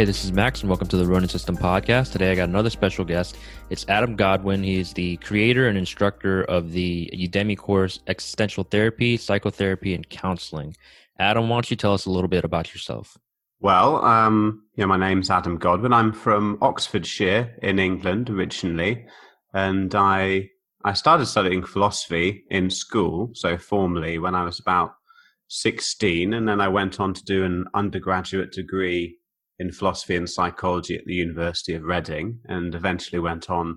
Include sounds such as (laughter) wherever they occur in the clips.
Hey, this is Max, and welcome to the Ronin System podcast. Today, I got another special guest. It's Adam Godwin. He's the creator and instructor of the Udemy course Existential Therapy, Psychotherapy, and Counseling. Adam, why don't you tell us a little bit about yourself? Well, um, yeah, my name's Adam Godwin. I'm from Oxfordshire in England originally, and I I started studying philosophy in school, so formally when I was about 16, and then I went on to do an undergraduate degree in philosophy and psychology at the University of Reading and eventually went on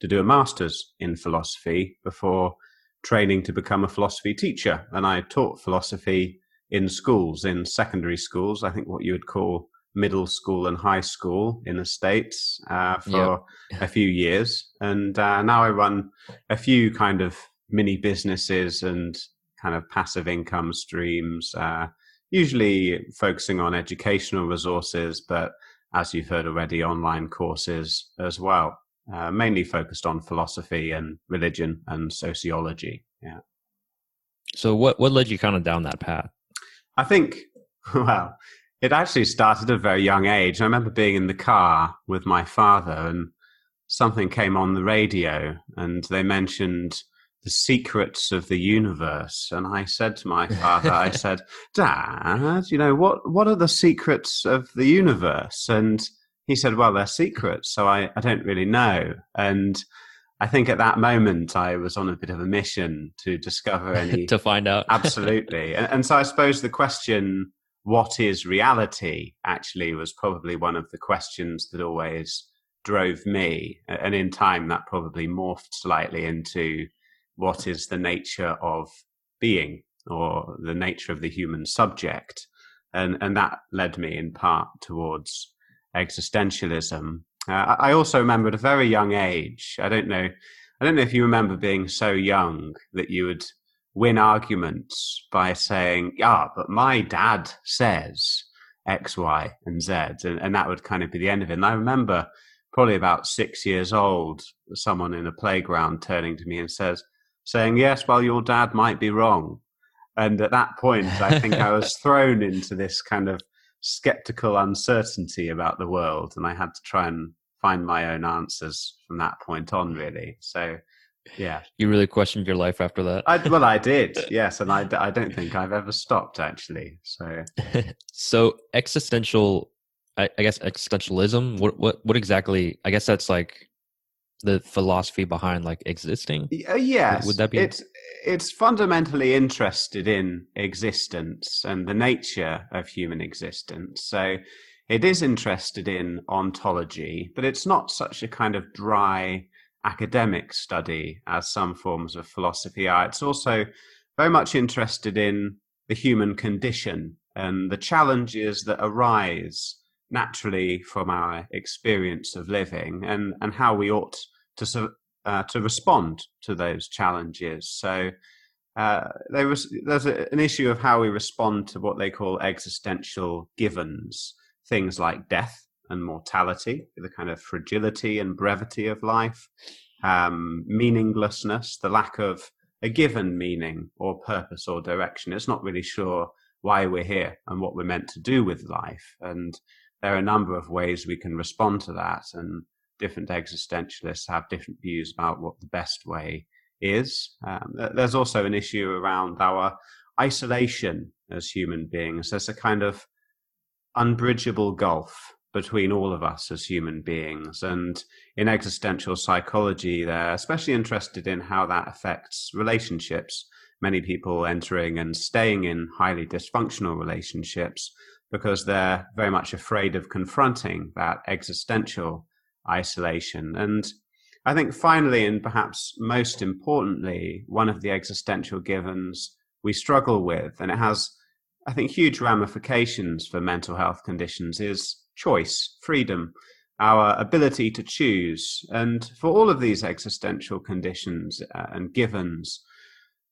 to do a master's in philosophy before training to become a philosophy teacher. And I taught philosophy in schools, in secondary schools, I think what you would call middle school and high school in the States uh, for yep. a few years. And uh, now I run a few kind of mini businesses and kind of passive income streams. Uh, usually focusing on educational resources, but as you've heard already, online courses as well, uh, mainly focused on philosophy and religion and sociology. Yeah. So, what what led you kind of down that path? I think, well, it actually started at a very young age. I remember being in the car with my father, and something came on the radio, and they mentioned the secrets of the universe. And I said to my father, I (laughs) said, Dad, you know, what, what are the secrets of the universe? And he said, Well, they're secrets, so I, I don't really know. And I think at that moment I was on a bit of a mission to discover (laughs) any to find out. absolutely. (laughs) And, and so I suppose the question, what is reality, actually was probably one of the questions that always drove me. And in time that probably morphed slightly into what is the nature of being or the nature of the human subject. And, and that led me in part towards existentialism. Uh, I also remember at a very young age, I don't know, I don't know if you remember being so young that you would win arguments by saying, "Ah, but my dad says X, Y, and Z," and, and that would kind of be the end of it. And I remember probably about six years old, someone in a playground turning to me and says, saying, Yes, well, your dad might be wrong. And at that point, I think I was (laughs) thrown into this kind of skeptical uncertainty about the world. And I had to try and find my own answers from that point on, really. So, yeah. You really questioned your life after that? I, well, I did, (laughs) yes. And I, I don't think I've ever stopped, actually. So, (laughs) so existential, I, I guess, existentialism, what, what, what exactly, I guess that's like the philosophy behind like existing? Uh, yes, would that be? It's it's fundamentally interested in existence and the nature of human existence. So it is interested in ontology, but it's not such a kind of dry academic study as some forms of philosophy are. It's also very much interested in the human condition and the challenges that arise naturally from our experience of living and, and how we ought to uh, to respond to those challenges. So uh, there was there's a, an issue of how we respond to what they call existential givens, things like death and mortality, the kind of fragility and brevity of life, um, meaninglessness, the lack of a given meaning or purpose or direction. It's not really sure why we're here and what we're meant to do with life. And there are a number of ways we can respond to that. And different existentialists have different views about what the best way is. Um, there's also an issue around our isolation as human beings. There's a kind of unbridgeable gulf between all of us as human beings. And in existential psychology, they're especially interested in how that affects relationships. Many people entering and staying in highly dysfunctional relationships because they're very much afraid of confronting that existential isolation. And I think finally, and perhaps most importantly, one of the existential givens we struggle with, and it has, I think, huge ramifications for mental health conditions, is choice, freedom, our ability to choose. And for all of these existential conditions uh, and givens,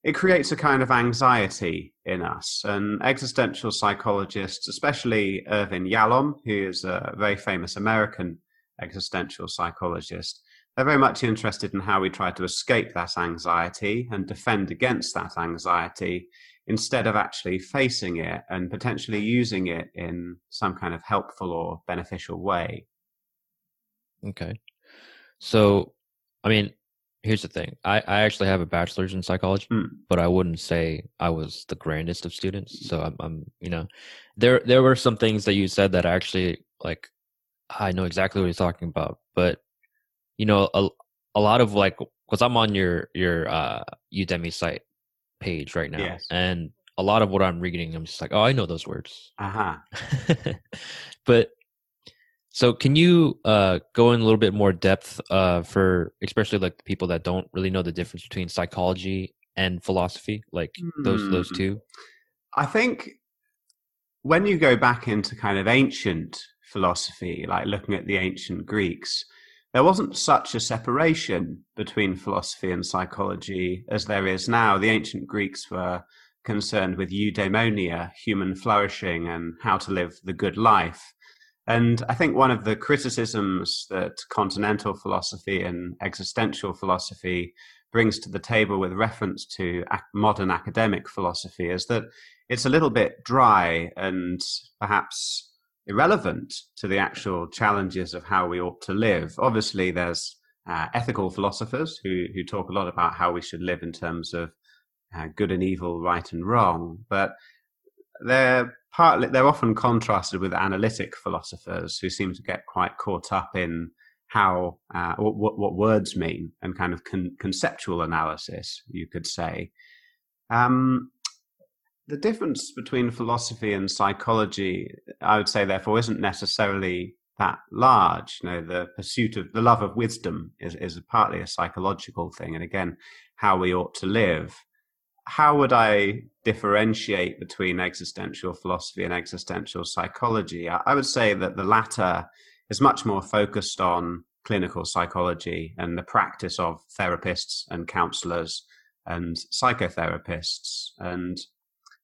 it creates a kind of anxiety in us. And existential psychologists, especially Irvin Yalom, who is a very famous American existential psychologist. They're very much interested in how we try to escape that anxiety and defend against that anxiety instead of actually facing it and potentially using it in some kind of helpful or beneficial way. Okay. So, I mean, here's the thing. I, I actually have a bachelor's in psychology, mm. but I wouldn't say I was the grandest of students. So I'm, I'm, you know, there there were some things that you said that actually like I know exactly what you're talking about, but you know, a a lot of like because I'm on your your uh Udemy site page right now, yes. and a lot of what I'm reading, I'm just like, oh, I know those words. Uh huh. (laughs) but so can you uh, go in a little bit more depth uh, for especially like people that don't really know the difference between psychology and philosophy, like those those hmm. two? I think when you go back into kind of ancient philosophy, like looking at the ancient Greeks, there wasn't such a separation between philosophy and psychology as there is now. The ancient Greeks were concerned with eudaimonia, human flourishing, and how to live the good life. And I think one of the criticisms that continental philosophy and existential philosophy brings to the table with reference to modern academic philosophy is that it's a little bit dry and perhaps irrelevant to the actual challenges of how we ought to live. Obviously, there's uh, ethical philosophers who, who talk a lot about how we should live in terms of uh, good and evil, right and wrong, but they're partly they're often contrasted with analytic philosophers who seem to get quite caught up in how uh, what, what words mean and kind of con- conceptual analysis, you could say. Um, the difference between philosophy and psychology, I would say, therefore, isn't necessarily that large. You know, the pursuit of the love of wisdom is, is partly a psychological thing, and again, how we ought to live how would I differentiate between existential philosophy and existential psychology? I would say that the latter is much more focused on clinical psychology and the practice of therapists and counselors and psychotherapists. And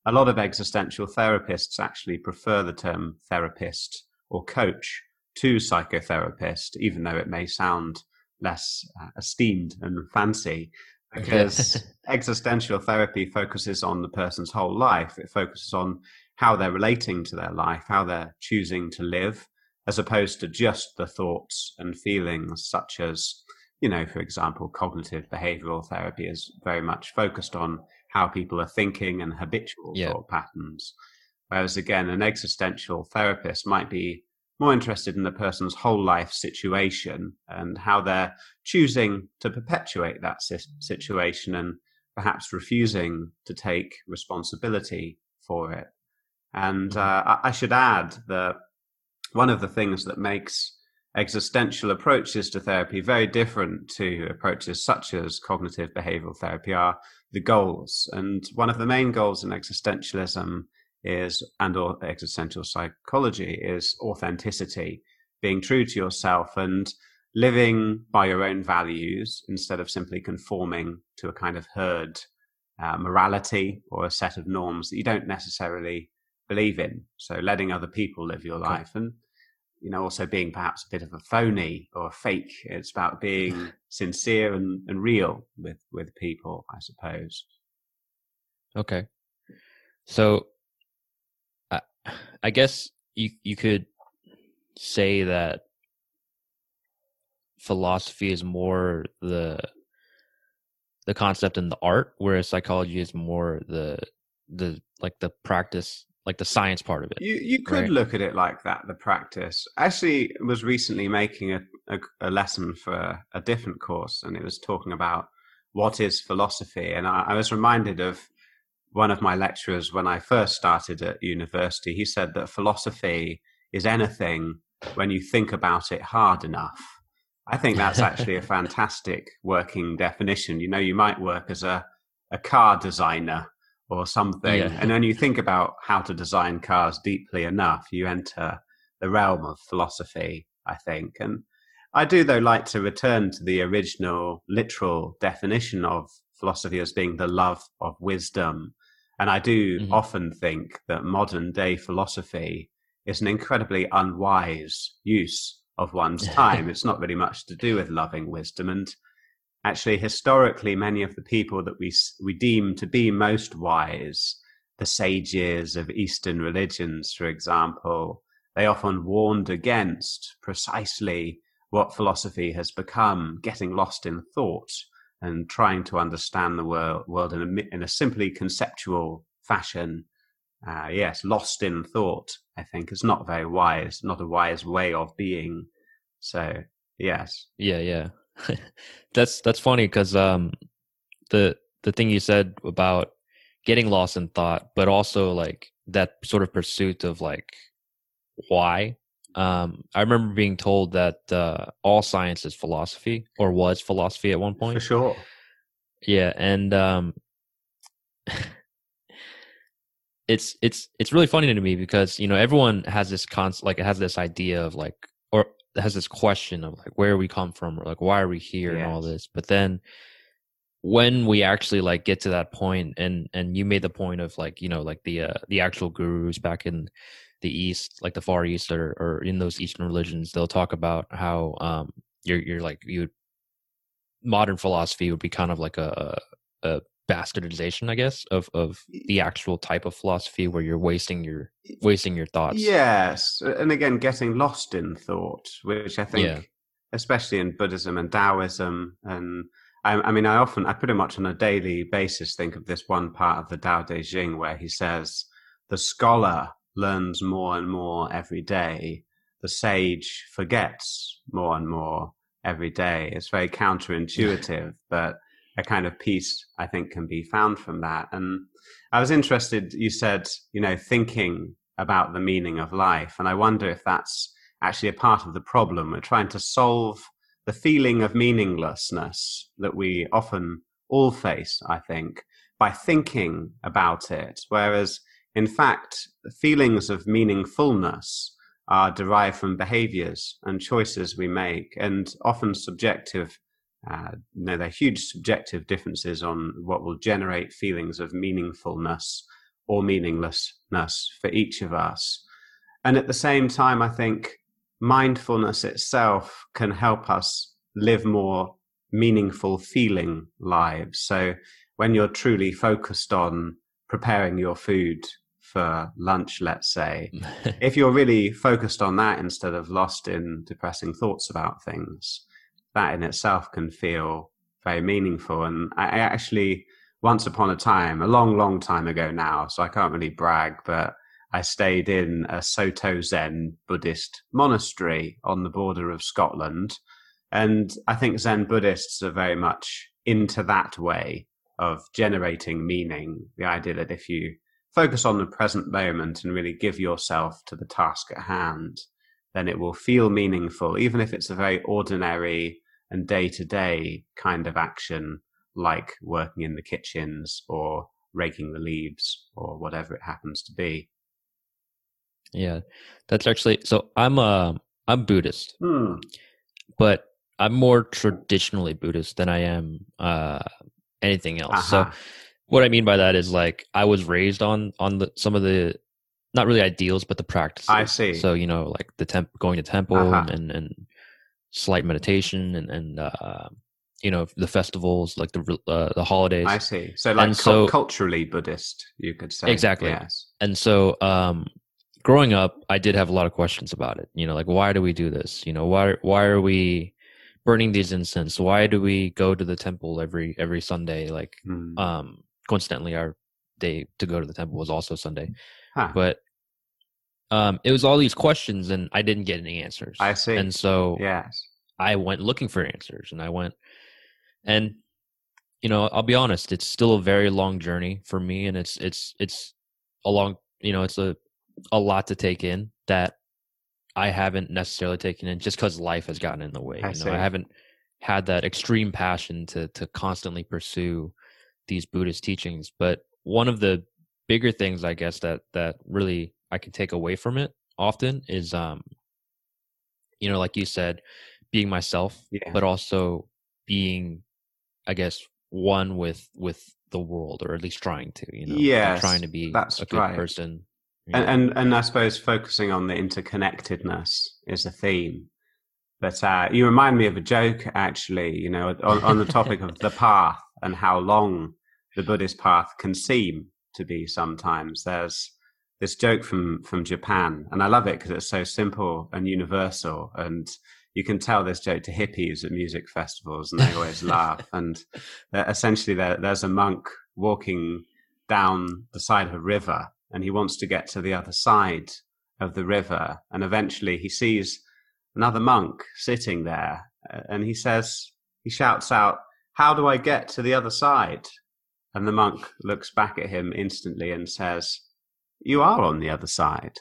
a lot of existential therapists actually prefer the term therapist or coach to psychotherapist, even though it may sound less uh, esteemed and fancy because (laughs) existential therapy focuses on the person's whole life. It focuses on how they're relating to their life, how they're choosing to live, as opposed to just the thoughts and feelings, such as, you know, for example, cognitive behavioral therapy is very much focused on how people are thinking and habitual yeah. thought patterns. Whereas again, an existential therapist might be more interested in the person's whole life situation and how they're choosing to perpetuate that situation and perhaps refusing to take responsibility for it. And mm-hmm. uh, I should add that one of the things that makes existential approaches to therapy very different to approaches such as cognitive behavioral therapy are the goals. And one of the main goals in existentialism is and or existential psychology is authenticity being true to yourself and living by your own values instead of simply conforming to a kind of herd uh, morality or a set of norms that you don't necessarily believe in. So letting other people live your life. And you know also being perhaps a bit of a phony or a fake. It's about being mm. sincere and, and real with with people i suppose. Okay. So I I guess you you could say that philosophy is more the the concept and the art, whereas psychology is more the the like the practice, like the science part of it. You you could right? look at it like that. The practice. Actually, was recently making a, a, a lesson for a different course, and it was talking about what is philosophy, and I, I was reminded of one of my lecturers when I first started at university, he said that philosophy is anything when you think about it hard enough. I think that's actually a (laughs) fantastic working definition. You know, you might work as a, a car designer or something, yeah. and when you think about how to design cars deeply enough, you enter the realm of philosophy, I think. And I do, though, like to return to the original literal definition of philosophy as being the love of wisdom and I do mm-hmm. often think that modern day philosophy is an incredibly unwise use of one's (laughs) time. it's not really much to do with loving wisdom. And actually, historically, many of the people that we, we deem to be most wise the sages of Eastern religions, for example, they often warned against precisely what philosophy has become, getting lost in thought and trying to understand the world, world in, a, in a simply conceptual fashion. Uh, yes, lost in thought, I think, is not very wise, not a wise way of being. So, yes. Yeah, yeah. (laughs) that's that's funny because um, the the thing you said about getting lost in thought, but also like that sort of pursuit of like why. Um, I remember being told that uh, all science is philosophy, or was philosophy at one point. For sure. Yeah, and um, (laughs) it's it's it's really funny to me because you know everyone has this concept, like it has this idea of like, has this question of like where we come from, or like why are we here, yes. and all this. But then when we actually like get to that point and and you made the point of like you know like the uh, the actual gurus back in the east like the far east or, or in those eastern religions they'll talk about how um you're you're like you modern philosophy would be kind of like a a bastardization i guess of of the actual type of philosophy where you're wasting your wasting your thoughts yes and again getting lost in thought which i think yeah. especially in buddhism and taoism and I, I, mean, I often, I pretty much on a daily basis think of this one part of the Tao Te Ching where he says, the scholar learns more and more every day. The sage forgets more and more every day. It's very (laughs) counterintuitive, but a kind of peace, I think, can be found from that. And I was interested, you said, you know, thinking about the meaning of life. And I wonder if that's actually a part of the problem. We're trying to solve the feeling of meaninglessness that we often all face, I think, by thinking about it. Whereas, in fact, feelings of meaningfulness are derived from behaviors and choices we make, and often subjective. Uh, you know, there are huge subjective differences on what will generate feelings of meaningfulness or meaninglessness for each of us. And at the same time, I think mindfulness itself can help us live more meaningful feeling lives. So when you're truly focused on preparing your food for lunch, let's say, (laughs) if you're really focused on that instead of lost in depressing thoughts about things, that in itself can feel very meaningful. And I actually, once upon a time, a long, long time ago now, so I can't really brag, but I stayed in a Soto Zen Buddhist monastery on the border of Scotland. And I think Zen Buddhists are very much into that way of generating meaning. The idea that if you focus on the present moment and really give yourself to the task at hand, then it will feel meaningful, even if it's a very ordinary and day to day kind of action, like working in the kitchens or raking the leaves or whatever it happens to be. Yeah, that's actually so. I'm a I'm Buddhist, hmm. but I'm more traditionally Buddhist than I am uh, anything else. Uh-huh. So, what I mean by that is like I was raised on on the some of the not really ideals, but the practices. I see. So you know, like the temp going to temple uh-huh. and and slight meditation and and uh, you know the festivals like the uh, the holidays. I see. So like so, culturally Buddhist, you could say exactly. Yes. And so um, growing up, I did have a lot of questions about it. You know, like why do we do this? You know, why why are we burning these incense? Why do we go to the temple every every Sunday? Like, mm. um, coincidentally, our day to go to the temple was also Sunday. Huh. But um, it was all these questions, and I didn't get any answers. I see. And so, yes, I went looking for answers, and I went, and you know, I'll be honest, it's still a very long journey for me, and it's it's it's a long, you know, it's a a lot to take in that I haven't necessarily taken in just because life has gotten in the way. I, you know, I haven't had that extreme passion to to constantly pursue these Buddhist teachings. But one of the bigger things, I guess, that that really I can take away from it often is, um, you know, like you said, being myself, yeah. but also being, I guess, one with with the world, or at least trying to, you know, yes, trying to be that's a good right. person and, and, and I suppose focusing on the interconnectedness is a theme. But uh, you remind me of a joke, actually. You know, on, on the topic of the (laughs) path and how long the Buddhist path can seem to be sometimes. There's this joke from from Japan, and I love it because it's so simple and universal, and you can tell this joke to hippies at music festivals, and they always (laughs) laugh. And essentially, there, there's a monk walking down the side of a river, and he wants to get to the other side of the river, and eventually he sees another monk sitting there, and he says, he shouts out, "How do I get to the other side?" And the monk looks back at him instantly and says, You are on the other side.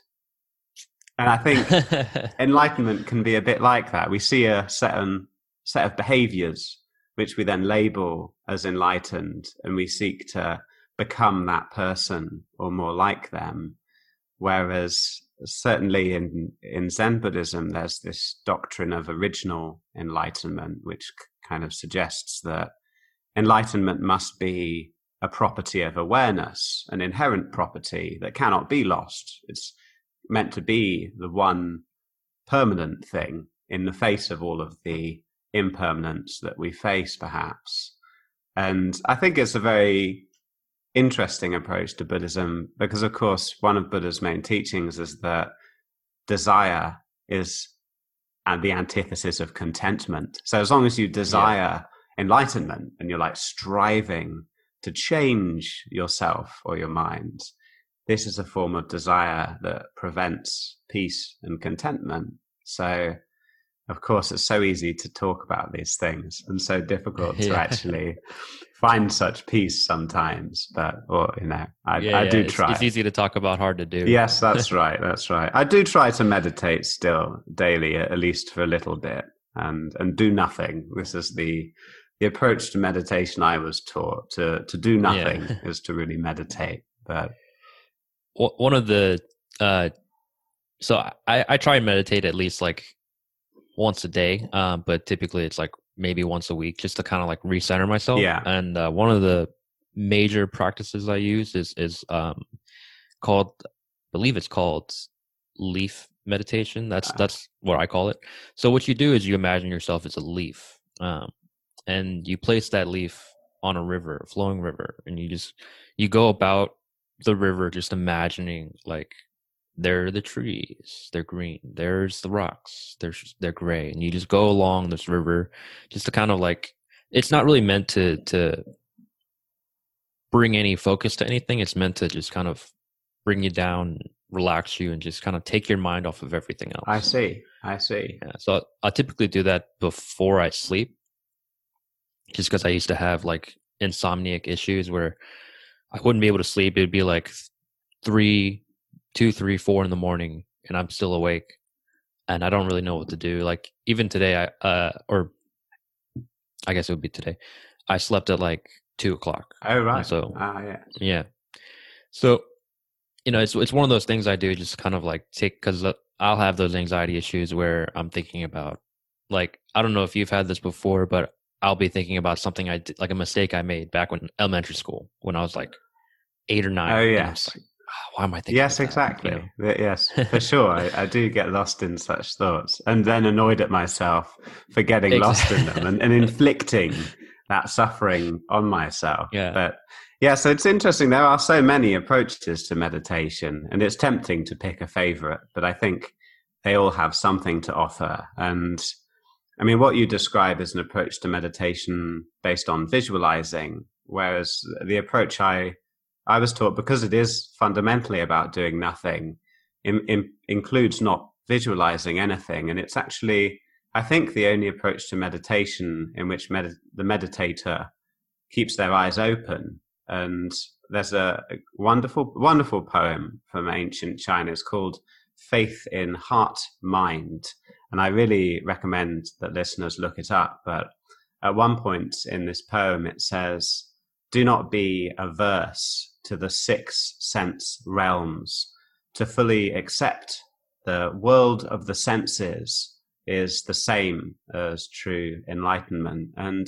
And I uh, think (laughs) enlightenment can be a bit like that. We see a certain set of behaviors which we then label as enlightened, and we seek to become that person or more like them. Whereas certainly in, in Zen Buddhism, there's this doctrine of original enlightenment, which kind of suggests that enlightenment must be a property of awareness, an inherent property that cannot be lost. It's meant to be the one permanent thing in the face of all of the impermanence that we face, perhaps. And I think it's a very interesting approach to Buddhism because, of course, one of Buddha's main teachings is that desire is the antithesis of contentment. So as long as you desire yeah. enlightenment and you're like striving to change yourself or your mind. This is a form of desire that prevents peace and contentment. So, of course, it's so easy to talk about these things and so difficult (laughs) yeah. to actually find such peace sometimes. But, or, you know, I, yeah, I yeah. do it's, try. It's easy to talk about, hard to do. Yes, that's (laughs) right. That's right. I do try to meditate still daily, at least for a little bit and, and do nothing. This is the, the approach to meditation I was taught to to do nothing yeah. (laughs) is to really meditate. But one of the uh, so I I try and meditate at least like once a day, um, but typically it's like maybe once a week just to kind of like recenter myself. Yeah. And uh, one of the major practices I use is is um, called I believe it's called leaf meditation. That's uh, that's what I call it. So what you do is you imagine yourself as a leaf. Um, and you place that leaf on a river, a flowing river, and you just you go about the river just imagining like there are the trees, they're green. There's the rocks, they're they're gray, and you just go along this river just to kind of like it's not really meant to to bring any focus to anything. It's meant to just kind of bring you down, relax you, and just kind of take your mind off of everything else. I see. I see. Yeah, so I typically do that before I sleep just because I used to have like insomniac issues where I wouldn't be able to sleep. It'd be like three, two, three, four in the morning, and I'm still awake, and I don't really know what to do. Like even today, I uh, or I guess it would be today. I slept at like two o'clock. Oh right. so ah yeah yeah. So you know, it's it's one of those things I do just kind of like take because uh, I'll have those anxiety issues where I'm thinking about like I don't know if you've had this before, but I'll be thinking about something I did, like a mistake I made back when elementary school when I was like eight or nine. Oh yes. Like, oh, why am I thinking? Yes, exactly. You know? Yes, (laughs) for sure. I, I, do get lost in such thoughts, and then annoyed at myself for getting exactly. lost in them and, and (laughs) inflicting that suffering on myself. Yeah. But yeah, so it's interesting. There are so many approaches to meditation, and it's tempting to pick a favorite, but I think they all have something to offer. And I mean, what you describe is an approach to meditation based on visualizing, whereas the approach I I was taught, because it is fundamentally about doing nothing, in, in, includes not visualizing anything, and it's actually, I think, the only approach to meditation in which med- the meditator keeps their eyes open. And there's a, wonderful, wonderful poem from ancient China. It's called "Faith in Heart Mind." And I really recommend that listeners look it up. But at one point in this poem, it says, Do not be averse to the six sense realms. To fully accept the world of the senses is the same as true enlightenment. And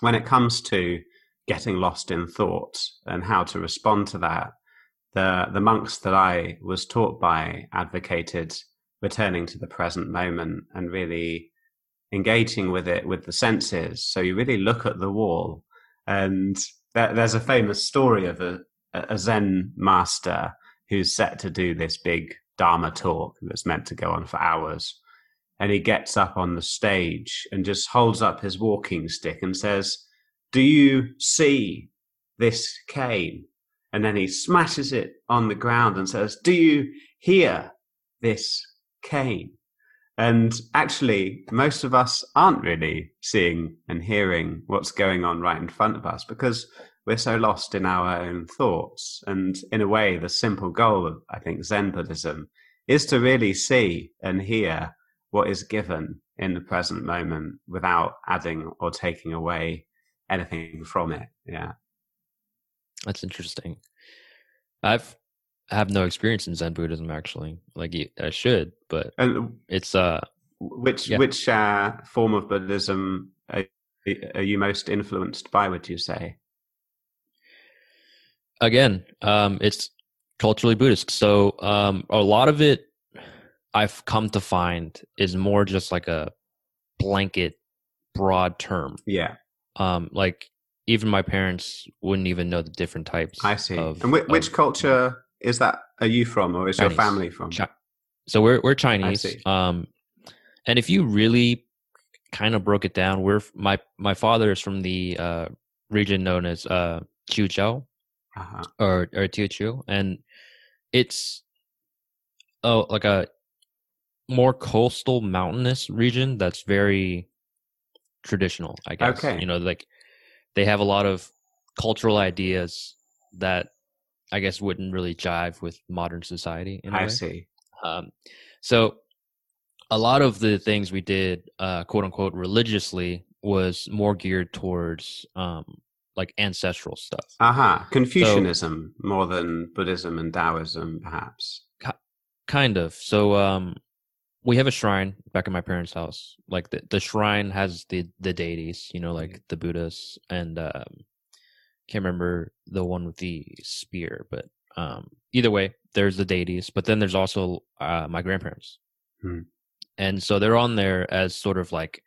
when it comes to getting lost in thought and how to respond to that, the, the monks that I was taught by advocated returning to the present moment and really engaging with it with the senses. So you really look at the wall, and there, there's a famous story of a, a Zen master who's set to do this big Dharma talk that's meant to go on for hours. And he gets up on the stage and just holds up his walking stick and says, Do you see this cane? And then he smashes it on the ground and says, Do you hear this cane? And actually, most of us aren't really seeing and hearing what's going on right in front of us because we're so lost in our own thoughts. And in a way, the simple goal of, I think, Zen Buddhism is to really see and hear what is given in the present moment without adding or taking away anything from it. Yeah. That's interesting. I've I have no experience in Zen Buddhism actually. Like I should, but and it's uh which yeah. which uh, form of Buddhism are, are you most influenced by? Would you say? Again, um, it's culturally Buddhist. So um, a lot of it, I've come to find, is more just like a blanket, broad term. Yeah. Um, like even my parents wouldn't even know the different types. I see. Of, and which, which culture is that? Are you from, or is Chinese. your family from? Chi- so we're we're Chinese. Um, and if you really kind of broke it down, we're my my father is from the uh, region known as uh, Chaozhou uh-huh. or or Teochew, and it's oh like a more coastal mountainous region that's very traditional. I guess okay. you know like they have a lot of cultural ideas that I guess wouldn't really jive with modern society. I see. Um, so a lot of the things we did, uh, quote unquote, religiously was more geared towards um, like ancestral stuff. Aha, uh-huh. Confucianism so, more than Buddhism and Taoism, perhaps. Kind of. So um, we have a shrine back in my parents' house. Like the, the shrine has the the deities, you know, like mm-hmm. the Buddhas and um, can't remember the one with the spear, but um, either way, there's the deities. But then there's also uh, my grandparents. Hmm and so they're on there as sort of like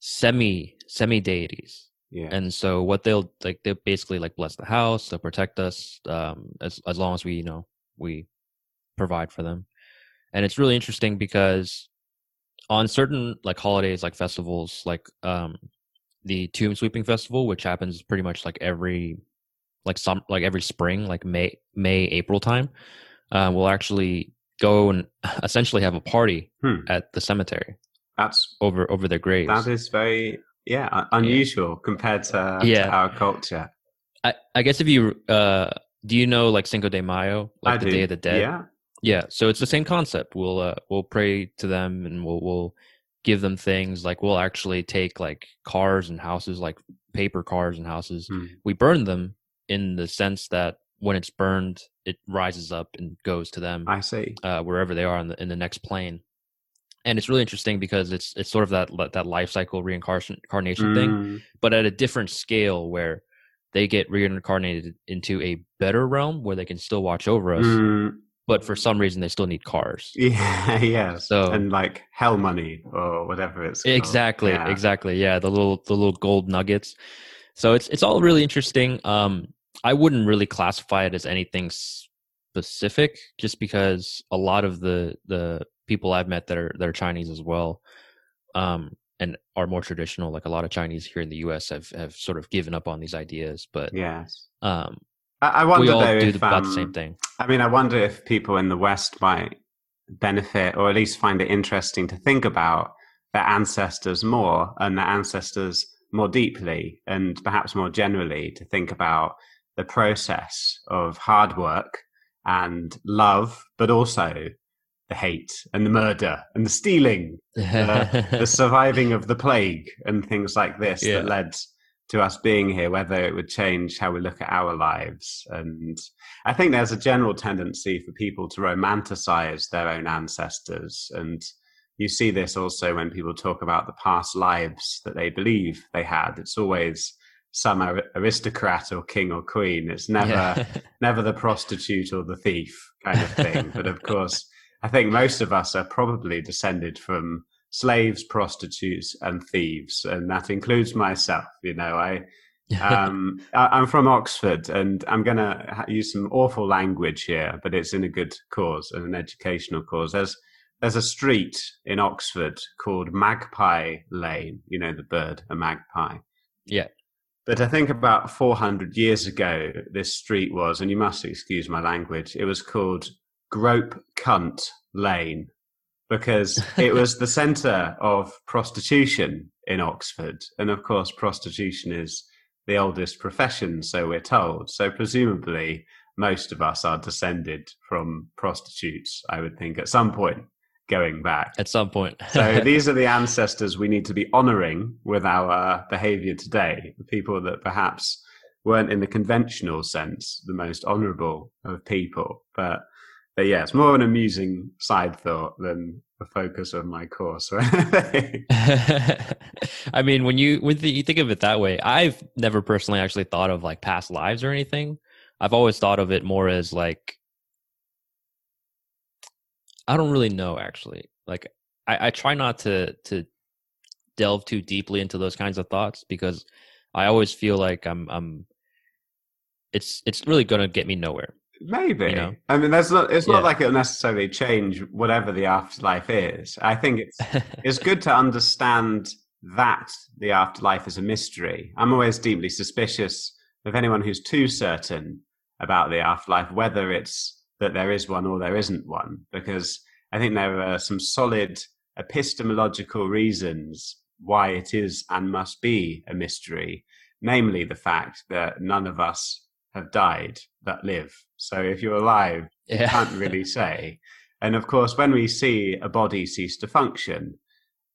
semi semi deities yeah and so what they'll like they basically like bless the house they'll protect us um as as long as we you know we provide for them and it's really interesting because on certain like holidays like festivals like um the tomb sweeping festival which happens pretty much like every like some like every spring like may may april time uh, we'll actually go and (laughs) essentially have a party hmm. at the cemetery. That's over over their graves. That is very yeah unusual yeah. compared to, yeah. to, our culture. I, I guess if you uh, do you know like Cinco de Mayo, like I the do. Day of the Dead? Yeah, yeah. So it's the same concept. We'll uh, we'll pray to them and we'll we'll give them things like we'll actually take like cars and houses, like paper cars and houses. Hmm. We burn them in the sense that when it's burned, it rises up and goes to them. I see. Uh, wherever they are in the in the next plane, and it's really interesting because it's it's sort of that that life cycle reincarnation mm. thing, but at a different scale where they get reincarnated into a better realm where they can still watch over us. Mm. But for some reason, they still need cars. (laughs) Yeah, yeah. So and like hell money or whatever it's called. exactly, yeah. exactly. Yeah, the little the little gold nuggets. So it's it's all really interesting. Um, I wouldn't really classify it as anything specific, just because a lot of the the people I've met that are that are Chinese as well, um, and are more traditional. Like a lot of Chinese here in the U.S. have have sort of given up on these ideas. But yes, um, I, I wonder we all though do if, about um, the same thing. I mean, I wonder if people in the West might benefit, or at least find it interesting to think about their ancestors more and their ancestors more deeply, and perhaps more generally to think about the process of hard work and love, but also the hate and the murder and the stealing, uh, the (laughs) surviving of the plague and things like this yeah. that led to us being here, whether it would change how we look at our lives. And I think there's a general tendency for people to romanticize their own ancestors. And you see this also when people talk about the past lives that they believe they had. It's always some aristocrat or king or queen. It's never yeah. (laughs) never the prostitute or the thief kind of thing. but of course, I think most of us are probably descended from slaves, prostitutes, and thieves, and that includes myself. You know, I um, (laughs) I, am from Oxford, and I'm going to use some awful language here, but it's in a good cause, and an educational cause. There's there's a street in Oxford called Magpie Lane. You know the bird, a magpie. Yeah. But I think about 400 years ago, this street was, and you must excuse my language, it was called Grope Cunt Lane because (laughs) it was the centre of prostitution in Oxford. And of course, prostitution is the oldest profession, so we're told. So presumably, most of us are descended from prostitutes, I would think, at some point going back. At some point. so (laughs) these are the ancestors we need to be honoring with our behavior today, the people that perhaps weren't in the conventional sense the most honorable of people, but but yeah, it's more of an amusing side thought than the focus of my course. (laughs) (laughs) I mean, when you when you think of it that way, I've never personally actually thought of like past lives or anything. I've always thought of it more as like I don't really know actually. Like I, I try not to to delve too deeply into those kinds of thoughts because I always feel like I'm I'm it's it's really gonna get me nowhere. Maybe. You know? I mean, that's not. It's yeah. not like it'll necessarily change whatever the afterlife is. I think it's (laughs) it's good to understand that the afterlife is a mystery. I'm always deeply suspicious of anyone who's too certain about the afterlife, whether it's that there is one or there isn't one, because I think there are some solid epistemological reasons why it is and must be a mystery, namely the fact that none of us have died that live. So if you're alive, yeah. you can't really (laughs) say. And of course, when we see a body cease to function,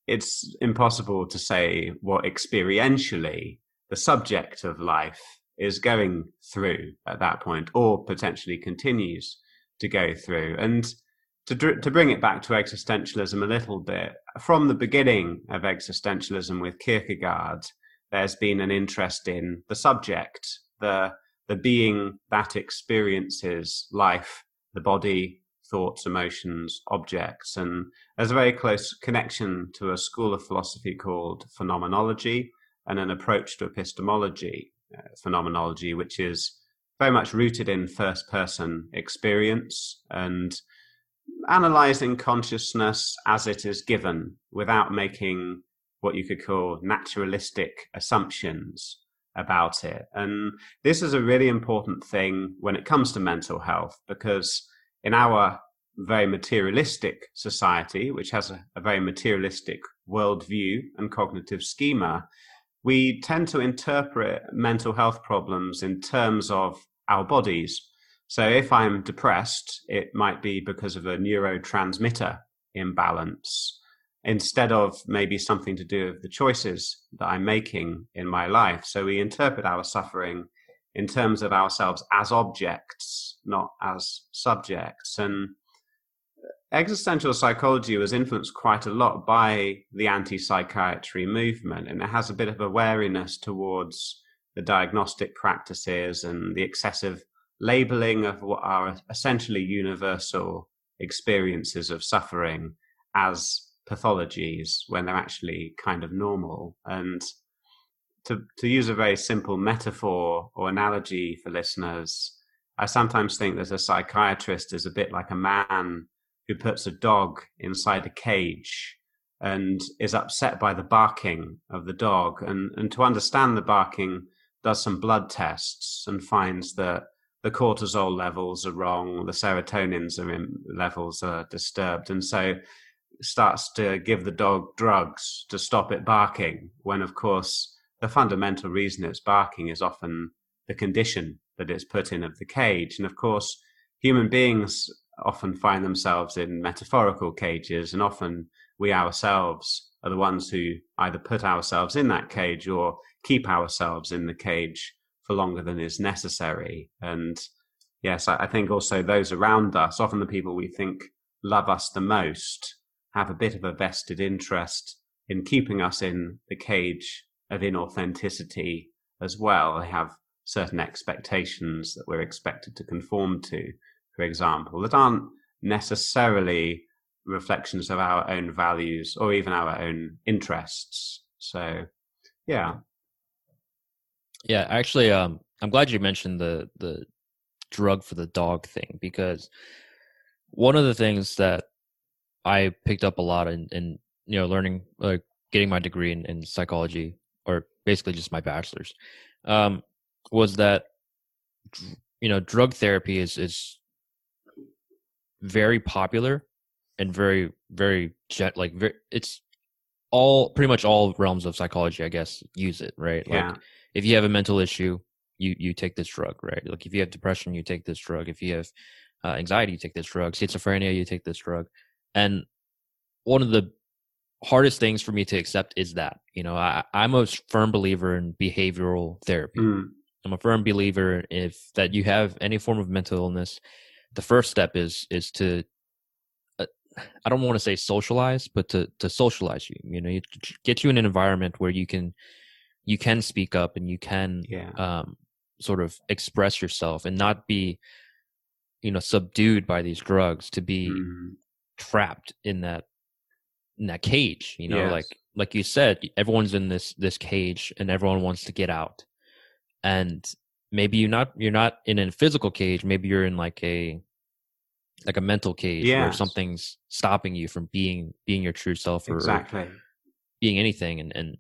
it's impossible to say what experientially the subject of life is going through at that point, or potentially continues to go through. And to, to bring it back to existentialism a little bit, from the beginning of existentialism with Kierkegaard, there's been an interest in the subject, the the being that experiences life, the body, thoughts, emotions, objects. And there's a very close connection to a school of philosophy called phenomenology and an approach to epistemology, uh, phenomenology, which is very much rooted in first person experience and analyzing consciousness as it is given without making what you could call naturalistic assumptions about it. And this is a really important thing when it comes to mental health because in our very materialistic society, which has a, a very materialistic worldview and cognitive schema, we tend to interpret mental health problems in terms of our bodies. So if I'm depressed, it might be because of a neurotransmitter imbalance instead of maybe something to do with the choices that I'm making in my life. So we interpret our suffering in terms of ourselves as objects, not as subjects. And existential psychology was influenced quite a lot by the anti psychiatry movement, and it has a bit of a wariness towards the diagnostic practices and the excessive labeling of what are essentially universal experiences of suffering as pathologies when they're actually kind of normal. And to, to use a very simple metaphor or analogy for listeners, I sometimes think that a psychiatrist is a bit like a man who puts a dog inside a cage and is upset by the barking of the dog. And, and to understand the barking, does some blood tests and finds that the cortisol levels are wrong, the serotonins are in, levels are disturbed. And so starts to give the dog drugs to stop it barking, when of course the fundamental reason it's barking is often the condition that it's put in of the cage. And of course, human beings often find themselves in metaphorical cages, and often we ourselves are the ones who either put ourselves in that cage or keep ourselves in the cage for longer than is necessary. And yes, I think also those around us, often the people we think love us the most, have a bit of a vested interest in keeping us in the cage of inauthenticity as well. They have certain expectations that we're expected to conform to, for example, that aren't necessarily reflections of our own values or even our own interests. So, yeah. Yeah, actually, um, I'm glad you mentioned the the drug for the dog thing because one of the things that I picked up a lot in, in you know learning like getting my degree in, in psychology or basically just my bachelor's. Um, was that you know drug therapy is is very popular and very very jet like very, it's all pretty much all realms of psychology i guess use it right? Yeah. like if you have a mental issue you you take this drug right? Like if you have depression you take this drug. If you have uh, anxiety you take this drug. Schizophrenia you take this drug and one of the hardest things for me to accept is that you know I, i'm a firm believer in behavioral therapy mm. i'm a firm believer if that you have any form of mental illness the first step is is to uh, i don't want to say socialize but to to socialize you you know you get you in an environment where you can you can speak up and you can yeah. um sort of express yourself and not be you know subdued by these drugs to be mm. Trapped in that in that cage you know yes. like like you said everyone's in this this cage and everyone wants to get out and maybe you're not you're not in a physical cage maybe you're in like a like a mental cage yes. where something's stopping you from being being your true self or exactly being anything and and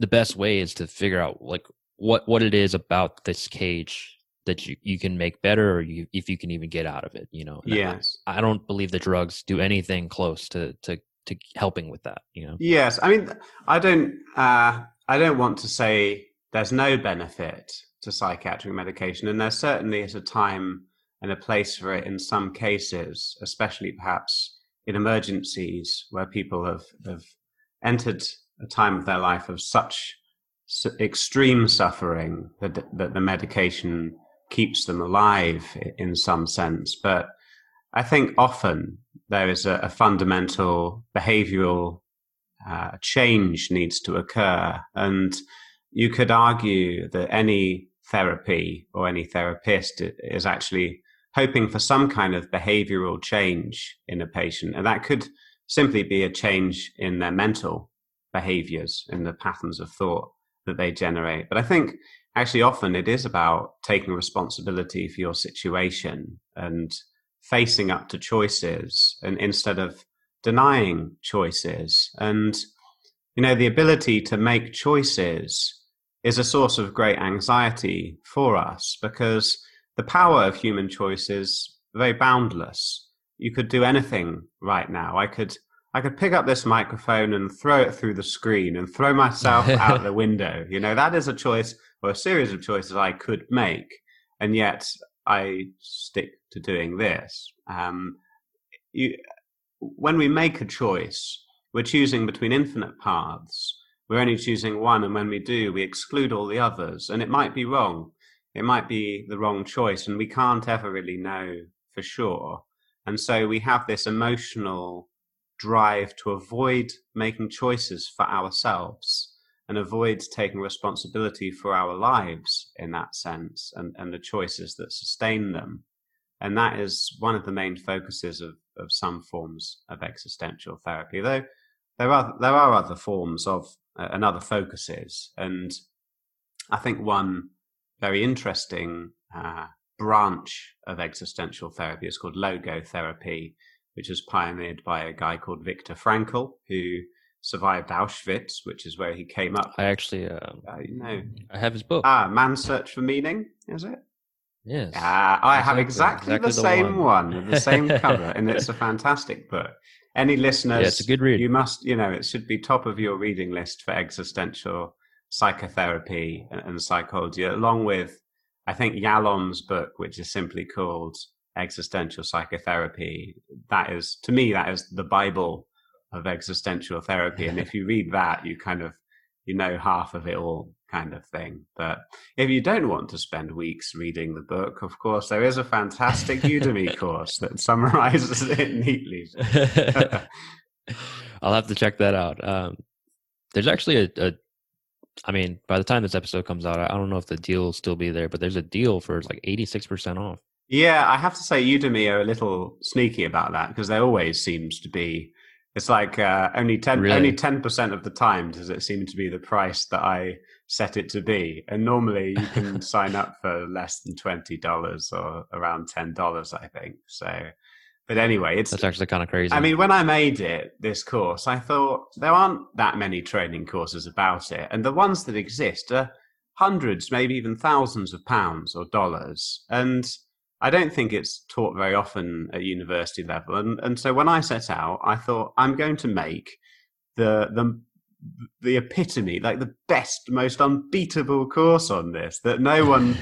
the best way is to figure out like what what it is about this cage that you, you can make better or you if you can even get out of it you know yes I, I don't believe the drugs do anything close to to to helping with that you know? Yes i mean i don't uh i don't want to say there's no benefit to psychiatric medication and there certainly is a time and a place for it in some cases especially perhaps in emergencies where people have have entered a time of their life of such extreme suffering that that the medication keeps them alive in some sense but i think often there is a, a fundamental behavioral uh, change needs to occur. And you could argue that any therapy or any therapist is actually hoping for some kind of behavioral change in a patient. And that could simply be a change in their mental behaviors, in the patterns of thought that they generate. But I think actually often it is about taking responsibility for your situation and facing up to choices and instead of denying choices. And, you know, the ability to make choices is a source of great anxiety for us because the power of human choice is very boundless. You could do anything right now. I could I could pick up this microphone and throw it through the screen and throw myself (laughs) out the window. You know, that is a choice or a series of choices I could make. And yet I stick to doing this. Um, you, when we make a choice, we're choosing between infinite paths. We're only choosing one, and when we do, we exclude all the others. And it might be wrong. It might be the wrong choice, and we can't ever really know for sure. And so we have this emotional drive to avoid making choices for ourselves and avoid taking responsibility for our lives in that sense and, and the choices that sustain them. And that is one of the main focuses of, of some forms of existential therapy, though there are, there are other forms of uh, and other focuses. And I think one very interesting uh, branch of existential therapy is called logotherapy, which was pioneered by a guy called Viktor Frankl, who survived Auschwitz, which is where he came up. I actually, uh, uh, you know, I have his book. Ah, Man's Search for Meaning, is it? Yes. Ah, I have exactly, exactly the, the, same one. one, the (laughs) same cover, and it's a fantastic book. Any listeners? Yeah, it's a good read. You must, you know, it should be top of your reading list for existential psychotherapy and, and psychology, along with, I think, Yalom's book, which is simply called Existential Psychotherapy. That is, to me, that is the Bible of existential therapy. And if you (laughs) read that, you kind of you know half of it all kind of thing. But if you don't want to spend weeks reading the book, of course, there is a fantastic Udemy (laughs) course that summarizes it neatly. (laughs) I'll have to check that out. Um, there's actually a, a, I mean, by the time this episode comes out, I don't know if the deal will still be there, but there's a deal for like 86% off. Yeah, I have to say, Udemy are a little sneaky about that because there always seems to be it's like uh, only ten really? only ten percent of the time does it seem to be the price that I set it to be. And normally you can (laughs) sign up for less than twenty dollars or around ten dollars, I think. So, but anyway, it's that's actually kind of crazy. I mean, when I made it this course, I thought there aren't that many training courses about it, and the ones that exist are hundreds, maybe even thousands of pounds or dollars, and I don't think it's taught very often at university level. And and so when I set out, I thought I'm going to make the the the epitome, like the best, most unbeatable course on this that no (laughs) one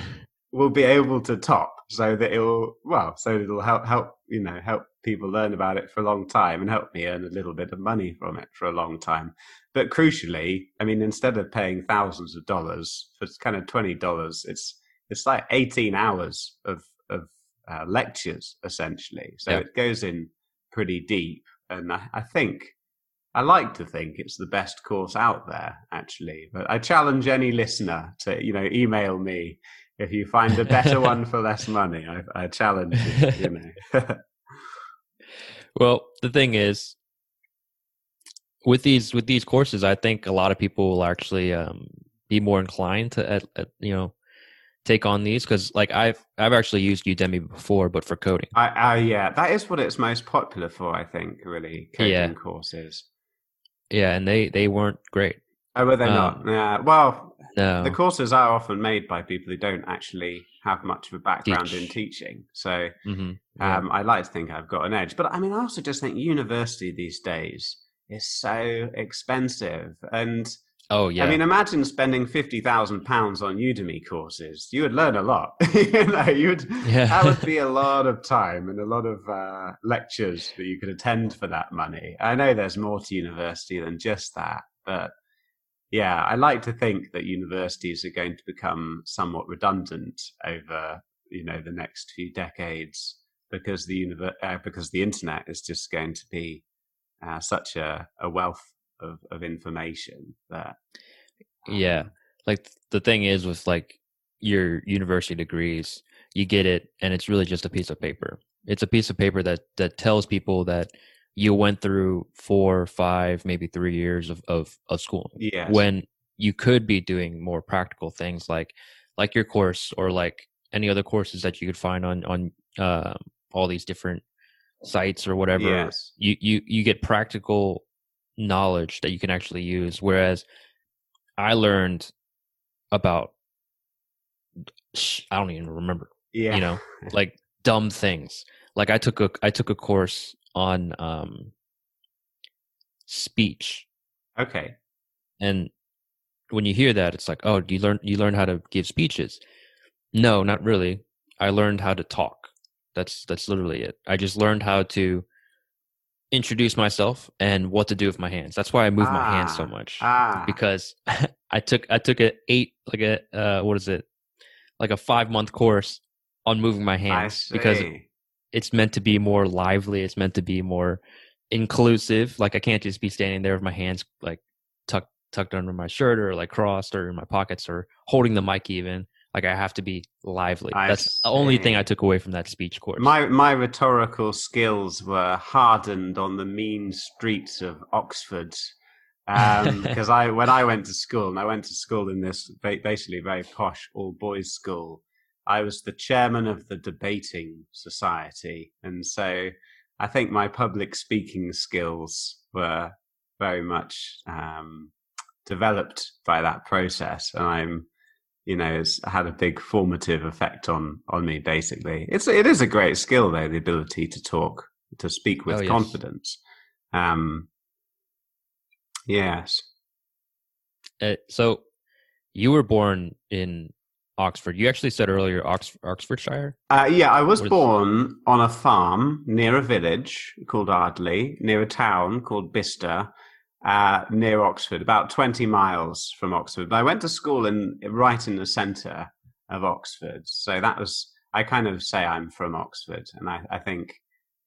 will be able to top. So that it'll well, so it'll help help you know help people learn about it for a long time and help me earn a little bit of money from it for a long time. But crucially, I mean, instead of paying thousands of dollars for kind of twenty dollars, it's it's like eighteen hours of of uh, lectures essentially. So it goes in pretty deep, and I, I think I like to think it's the best course out there, actually. But I challenge any listener to, you know, email me if you find a better one (laughs) for less money. I, I challenge you, you know. (laughs) well, the thing is, with these with these courses, I think a lot of people will actually um, be more inclined to, at, at, you know, take on these because, like, I've I've actually used Udemy before, but for coding. I, I yeah, that is what it's most popular for. I think really coding yeah. courses. Yeah, and they they weren't great. Oh, were they um, not? Yeah. Well, no. The courses are often made by people who don't actually have much of a background Teach. in teaching. So mm-hmm. yeah. um, I like to think I've got an edge. But I mean, I also just think university these days is so expensive. And Oh yeah. I mean, imagine spending fifty thousand pounds on Udemy courses. You would learn a lot. (laughs) you know, you would. Yeah. that would be a (laughs) lot of time and a lot of uh, lectures that you could attend for that money. I know there's more to university than just that, but yeah, I like to think that universities are going to become somewhat redundant over you know the next few decades because the univer- uh, because the internet is just going to be uh, such a, a wealth of, of information that um, yeah like the thing is with like your university degrees you get it and it's really just a piece of paper. It's a piece of paper that that tells people that you went through four five maybe three years of of, of school yeah when you could be doing more practical things like like your course or like any other courses that you could find on on uh, all these different sites or whatever. Yes. you you you get practical knowledge that you can actually use. Whereas I learned about, I don't even remember, yeah. you know, (laughs) like dumb things. Like I took a, I took a course on, um, speech. Okay. And when you hear that, it's like, oh, do you learn, you learn how to give speeches? No, not really. I learned how to talk. That's, that's literally it. I just learned how to introduce myself and what to do with my hands. That's why I move ah, my hands so ah, much ah. because (laughs) I took I took a eight like a uh, what is it like a five month course on moving my hands because it's meant to be more lively. It's meant to be more inclusive. Like I can't just be standing there with my hands like tucked tucked under my shirt or like crossed or in my pockets or holding the mic even. Like I have to be lively. I That's see. the only thing I took away from that speech course. My my rhetorical skills were hardened on the mean streets of Oxford. Because um, (laughs) I, when I went to school, and I went to school in this basically very posh all boys school, I was the chairman of the debating society, and so I think my public speaking skills were very much um, developed by that process, and I'm you know, it's had a big formative effect on on me. Basically, it's it is a great skill though, the ability to talk, to speak with oh, yes. confidence. Um, yes. Uh, so, you were born in Oxford. You actually said earlier Ox- Oxfordshire. Uh, yeah, I was born on a farm near a village called Ardley, near a town called Bicester, uh, near Oxford, about 20 miles from Oxford. But I went to school in right in the centre of Oxford. So that was, I kind of say I'm from Oxford. And I, I think,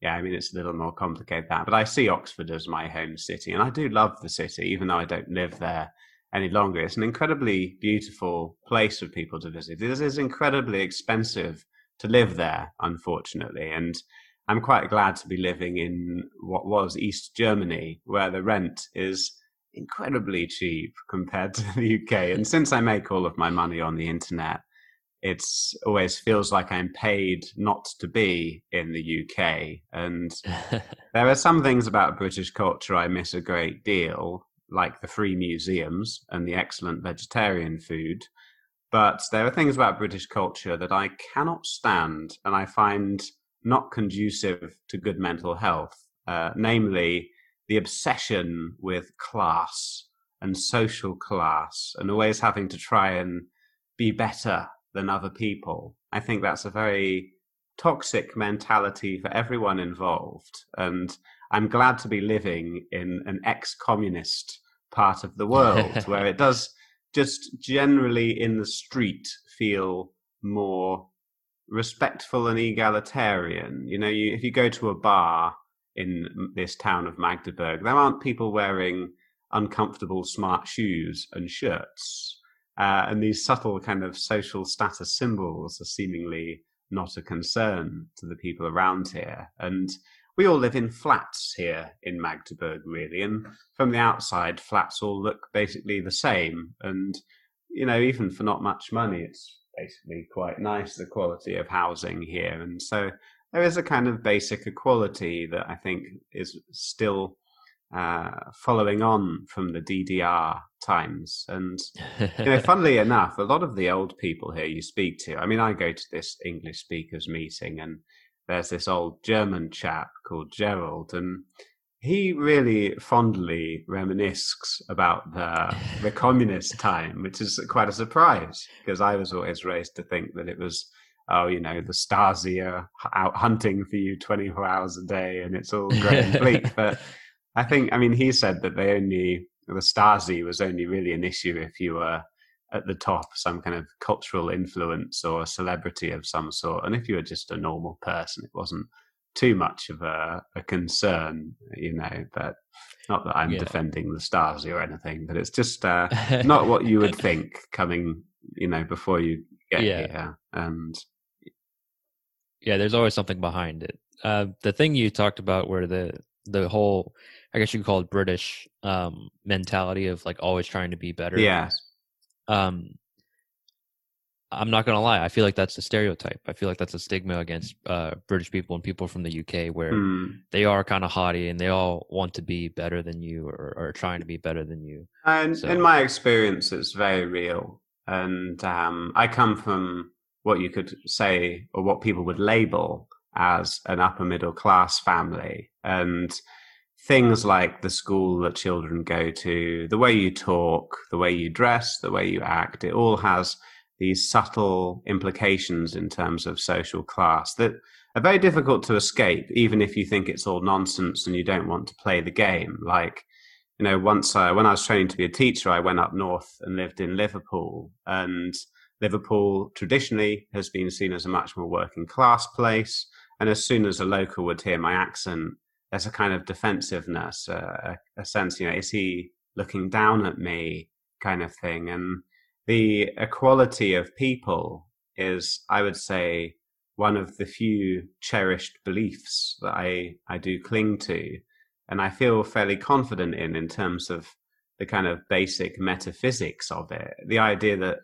yeah, I mean, it's a little more complicated that. But I see Oxford as my home city. And I do love the city, even though I don't live there any longer. It's an incredibly beautiful place for people to visit. It is incredibly expensive to live there, unfortunately. And I'm quite glad to be living in what was East Germany, where the rent is incredibly cheap compared to (laughs) the UK. And since I make all of my money on the internet, it always feels like I'm paid not to be in the UK. And (laughs) there are some things about British culture I miss a great deal, like the free museums and the excellent vegetarian food. But there are things about British culture that I cannot stand and I find not conducive to good mental health, uh, namely the obsession with class and social class and always having to try and be better than other people. I think that's a very toxic mentality for everyone involved. And I'm glad to be living in an ex communist part of the world (laughs) where it does just generally in the street feel more respectful and egalitarian. You know, you, if you go to a bar in this town of Magdeburg, there aren't people wearing uncomfortable smart shoes and shirts. Uh, and these subtle kind of social status symbols are seemingly not a concern to the people around here. And we all live in flats here in Magdeburg, really. And from the outside, flats all look basically the same. And, you know, even for not much money, it's basically quite nice, the quality of housing here. And so there is a kind of basic equality that I think is still uh, following on from the DDR times. And, you know, (laughs) funnily enough, a lot of the old people here you speak to, I mean, I go to this English speakers meeting and there's this old German chap called Gerald, and he really fondly reminisces about the the communist time, which is quite a surprise because I was always raised to think that it was oh, you know, the Stasi are out hunting for you 24 hours a day and it's all great and bleak. (laughs) But I think, I mean, he said that they only, the Stasi was only really an issue if you were at the top, some kind of cultural influence or a celebrity of some sort. And if you were just a normal person, it wasn't too much of a, a concern, you know. But not that I'm yeah. defending the Stasi or anything, but it's just uh, (laughs) not what you would think coming, you know, before you get yeah. here. And yeah, there's always something behind it. Uh, the thing you talked about, where the the whole I guess you could call it British um, mentality of like always trying to be better. Yeah. Um, I'm not gonna lie. I feel like that's a stereotype. I feel like that's a stigma against uh, British people and people from the UK, where mm. they are kind of haughty and they all want to be better than you or, or trying to be better than you. And so. in my experience, it's very real. And um, I come from what you could say, or what people would label as an upper middle class family, and things like the school that children go to, the way you talk, the way you dress, the way you act, it all has these subtle implications in terms of social class that are very difficult to escape, even if you think it's all nonsense and you don't want to play the game. Like, you know, once I, when I was training to be a teacher, I went up north and lived in Liverpool. And Liverpool traditionally has been seen as a much more working class place. And as soon as a local would hear my accent, there's a kind of defensiveness, uh, a, a sense, you know, is he looking down at me kind of thing. And the equality of people is, I would say, one of the few cherished beliefs that I, I do cling to. And I feel fairly confident in, in terms of the kind of basic metaphysics of it. The idea that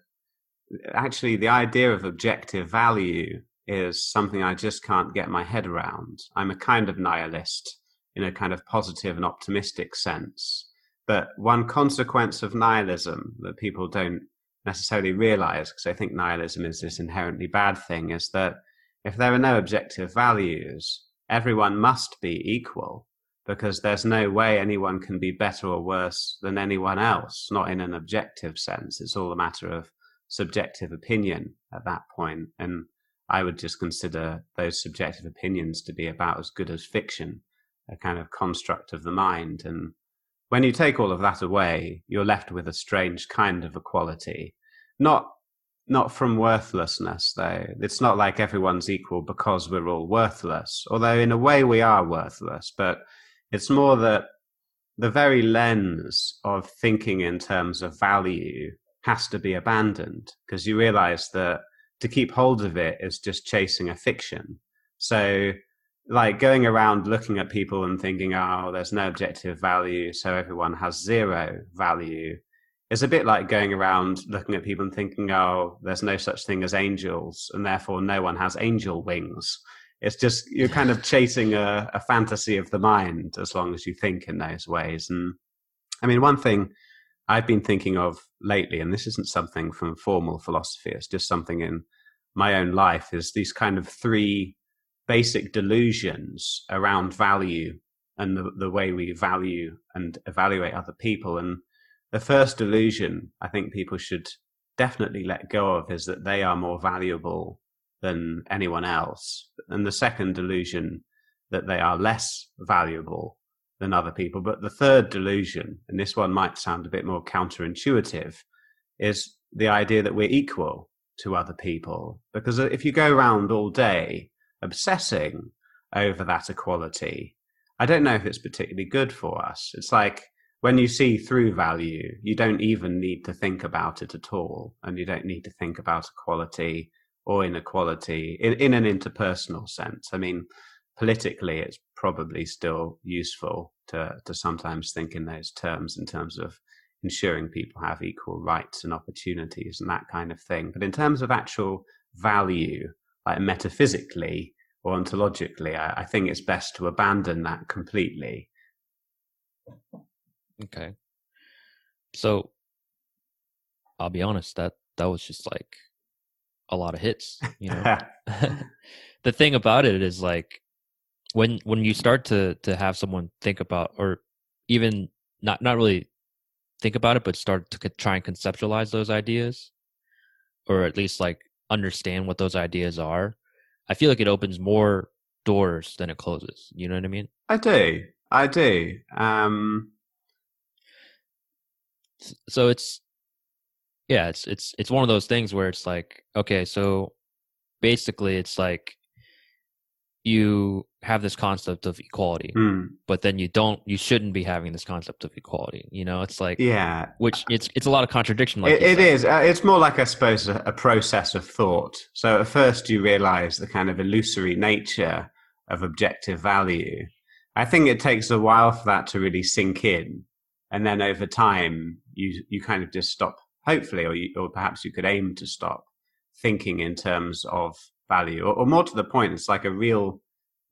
actually the idea of objective value is something I just can't get my head around. I'm a kind of nihilist in a kind of positive and optimistic sense. But one consequence of nihilism that people don't necessarily realize, because I think nihilism is this inherently bad thing, is that if there are no objective values, everyone must be equal because there's no way anyone can be better or worse than anyone else, not in an objective sense. It's all a matter of subjective opinion at that point. And I would just consider those subjective opinions to be about as good as fiction, a kind of construct of the mind. And when you take all of that away, you're left with a strange kind of equality. Not not from worthlessness, though. It's not like everyone's equal because we're all worthless, although in a way we are worthless, but it's more that the very lens of thinking in terms of value has to be abandoned because you realize that to keep hold of it is just chasing a fiction. So like going around looking at people and thinking, oh, there's no objective value, so everyone has zero value. It's a bit like going around looking at people and thinking, oh, there's no such thing as angels, and therefore no one has angel wings. It's just you're kind of chasing a, a fantasy of the mind as long as you think in those ways. And I mean, one thing I've been thinking of lately, and this isn't something from formal philosophy, it's just something in my own life, is these kind of three basic delusions around value and the, the way we value and evaluate other people. And the first delusion I think people should definitely let go of is that they are more valuable than anyone else. And the second delusion that they are less valuable than other people. But the third delusion, and this one might sound a bit more counterintuitive, is the idea that we're equal to other people. Because if you go around all day obsessing over that equality, I don't know if it's particularly good for us. It's like when you see through value, you don't even need to think about it at all. And you don't need to think about equality or inequality in, in an interpersonal sense. I mean, politically, it's probably still useful to, to sometimes think in those terms, in terms of ensuring people have equal rights and opportunities and that kind of thing. But in terms of actual value, like metaphysically or ontologically, I, I think it's best to abandon that completely. Okay. So I'll be honest, that that was just like a lot of hits, you know. (laughs) (laughs) the thing about it is like when when you start to to have someone think about or even not not really think about it but start to try and conceptualize those ideas or at least like understand what those ideas are i feel like it opens more doors than it closes you know what i mean? I do i do um so it's yeah it's it's it's one of those things where it's like okay so basically it's like you have this concept of equality mm. but then you don't you shouldn't be having this concept of equality you know? It's like yeah. which it's it's a lot of contradiction like it, it is. Uh, it's more like i suppose a, a, process of thought. So at first you realize the kind of illusory nature of objective value. I think it takes a while for that to really sink in. And then over time you you kind of just stop hopefully or you, or perhaps you could aim to stop thinking in terms of value or, or more to the point it's like a real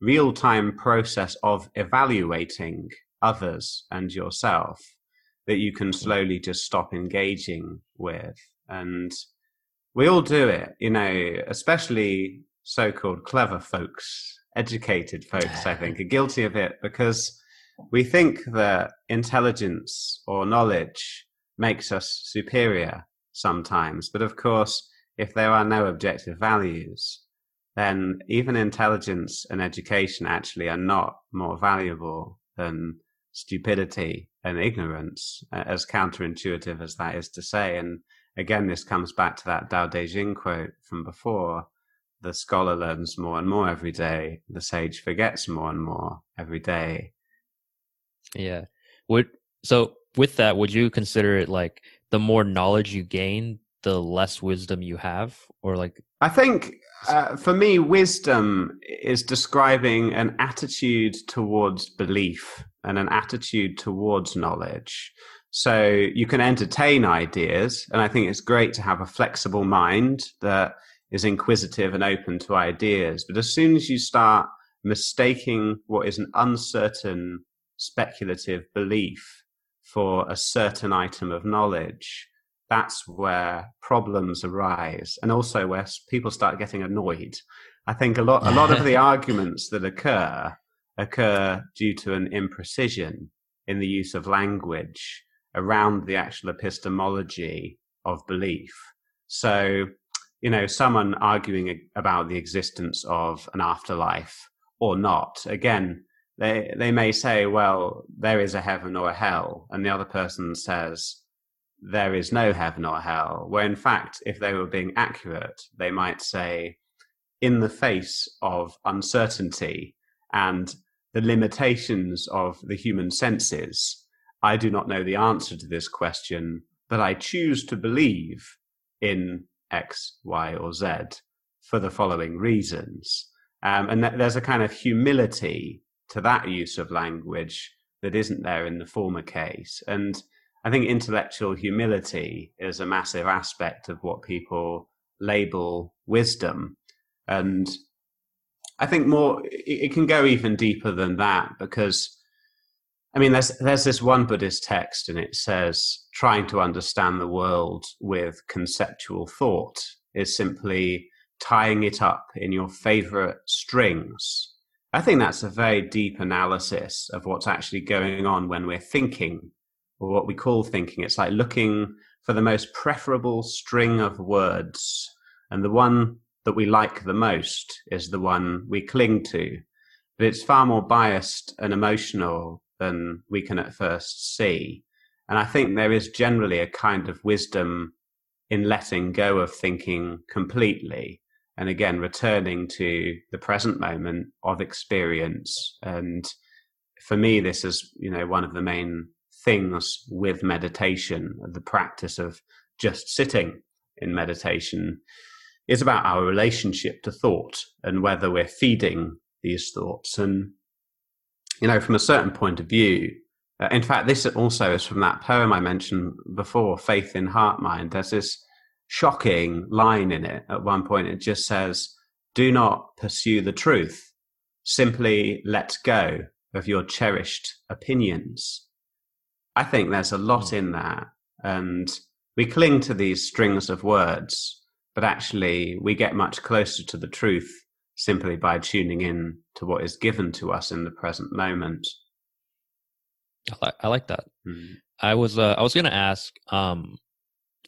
real time process of evaluating others and yourself that you can slowly just stop engaging with. And we all do it, you know, especially so called clever folks, educated folks, I think, are guilty of it because we think that intelligence or knowledge makes us superior sometimes. But of course, if there are no objective values, then even intelligence and education actually are not more valuable than stupidity and ignorance, as counterintuitive as that is to say. And again, this comes back to that Tao Te Ching quote from before the scholar learns more and more every day, the sage forgets more and more every day. Yeah. Would so with that, would you consider it like the more knowledge you gain, the less wisdom you have, or like? I think uh, for me, wisdom is describing an attitude towards belief and an attitude towards knowledge. So you can entertain ideas, and I think it's great to have a flexible mind that is inquisitive and open to ideas. But as soon as you start mistaking what is an uncertain speculative belief for a certain item of knowledge, that's where problems arise and also where people start getting annoyed. I think a lot, a lot of the (laughs) arguments that occur occur due to an imprecision in the use of language around the actual epistemology of belief. So, you know, someone arguing about the existence of an afterlife or not, again, they, they may say, well, there is a heaven or a hell. And the other person says, there is no heaven or hell, where in fact, if they were being accurate, they might say, in the face of uncertainty and the limitations of the human senses, I do not know the answer to this question, but I choose to believe in X, Y, or Z for the following reasons. Um, and th- there's a kind of humility to that use of language that isn't there in the former case. And I think intellectual humility is a massive aspect of what people label wisdom. And I think more, it, can go even deeper than that because I mean, there's there's this one Buddhist text, and it says trying to understand the world with conceptual thought is simply tying it up in your favorite strings. I think that's a very deep analysis of what's actually going on when we're thinking, or what we call thinking. It's like looking for the most preferable string of words, and the one that we like the most is the one we cling to. But it's far more biased and emotional than we can at first see. And I think there is generally a kind of wisdom in letting go of thinking completely and again returning to the present moment of experience and for me this is you know one of the main things with meditation the practice of just sitting in meditation is about our relationship to thought and whether we're feeding these thoughts and you know, from a certain point of view, uh, in fact, this also is from that poem I mentioned before, Faith in Heart Mind. There's this shocking line in it at one point. It just says, Do not pursue the truth, simply let go of your cherished opinions. I think there's a lot hmm. in that. And we cling to these strings of words, but actually we get much closer to the truth simply by tuning in to what is given to us in the present moment. I like, I like that. Mm-hmm. I was uh, I was going to ask. Um,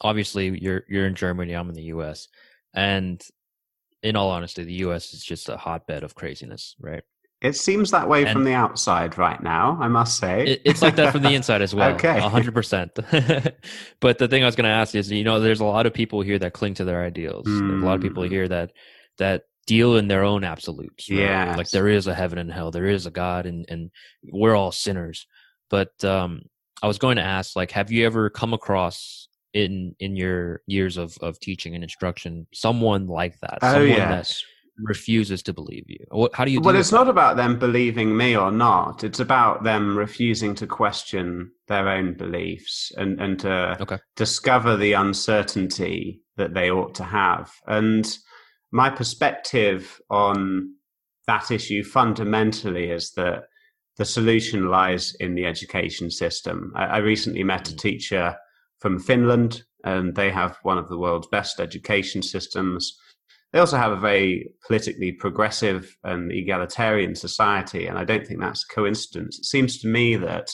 obviously, you're you're in Germany. I'm in the U.S. And in all honesty, the U.S. is just a hotbed of craziness, right? It seems that way and from the outside right now. I must say, it, it's like that from the inside as well. (laughs) okay, hundred percent. (laughs) But the thing I was going to ask is, you know, there's a lot of people here that cling to their ideals. Mm. There's a lot of people mm. here that that deal in their own absolutes. Right? Yeah. Like there is a heaven and hell, there is a God and, and we're all sinners. But um I was going to ask, like, have you ever come across in in your years of, of teaching and instruction someone like that? Oh, someone yes. Refuses to believe you. How do you? well, it's that? not about them believing me or not. It's about them refusing to question their own beliefs and and to okay. discover the uncertainty that they ought to have. And my perspective on that issue fundamentally is that the solution lies in the education system. I, I, recently met a mm. teacher from Finland, and they have one of the world's best education systems. They also have a very politically progressive and egalitarian society, and I don't think that's a coincidence. It seems to me that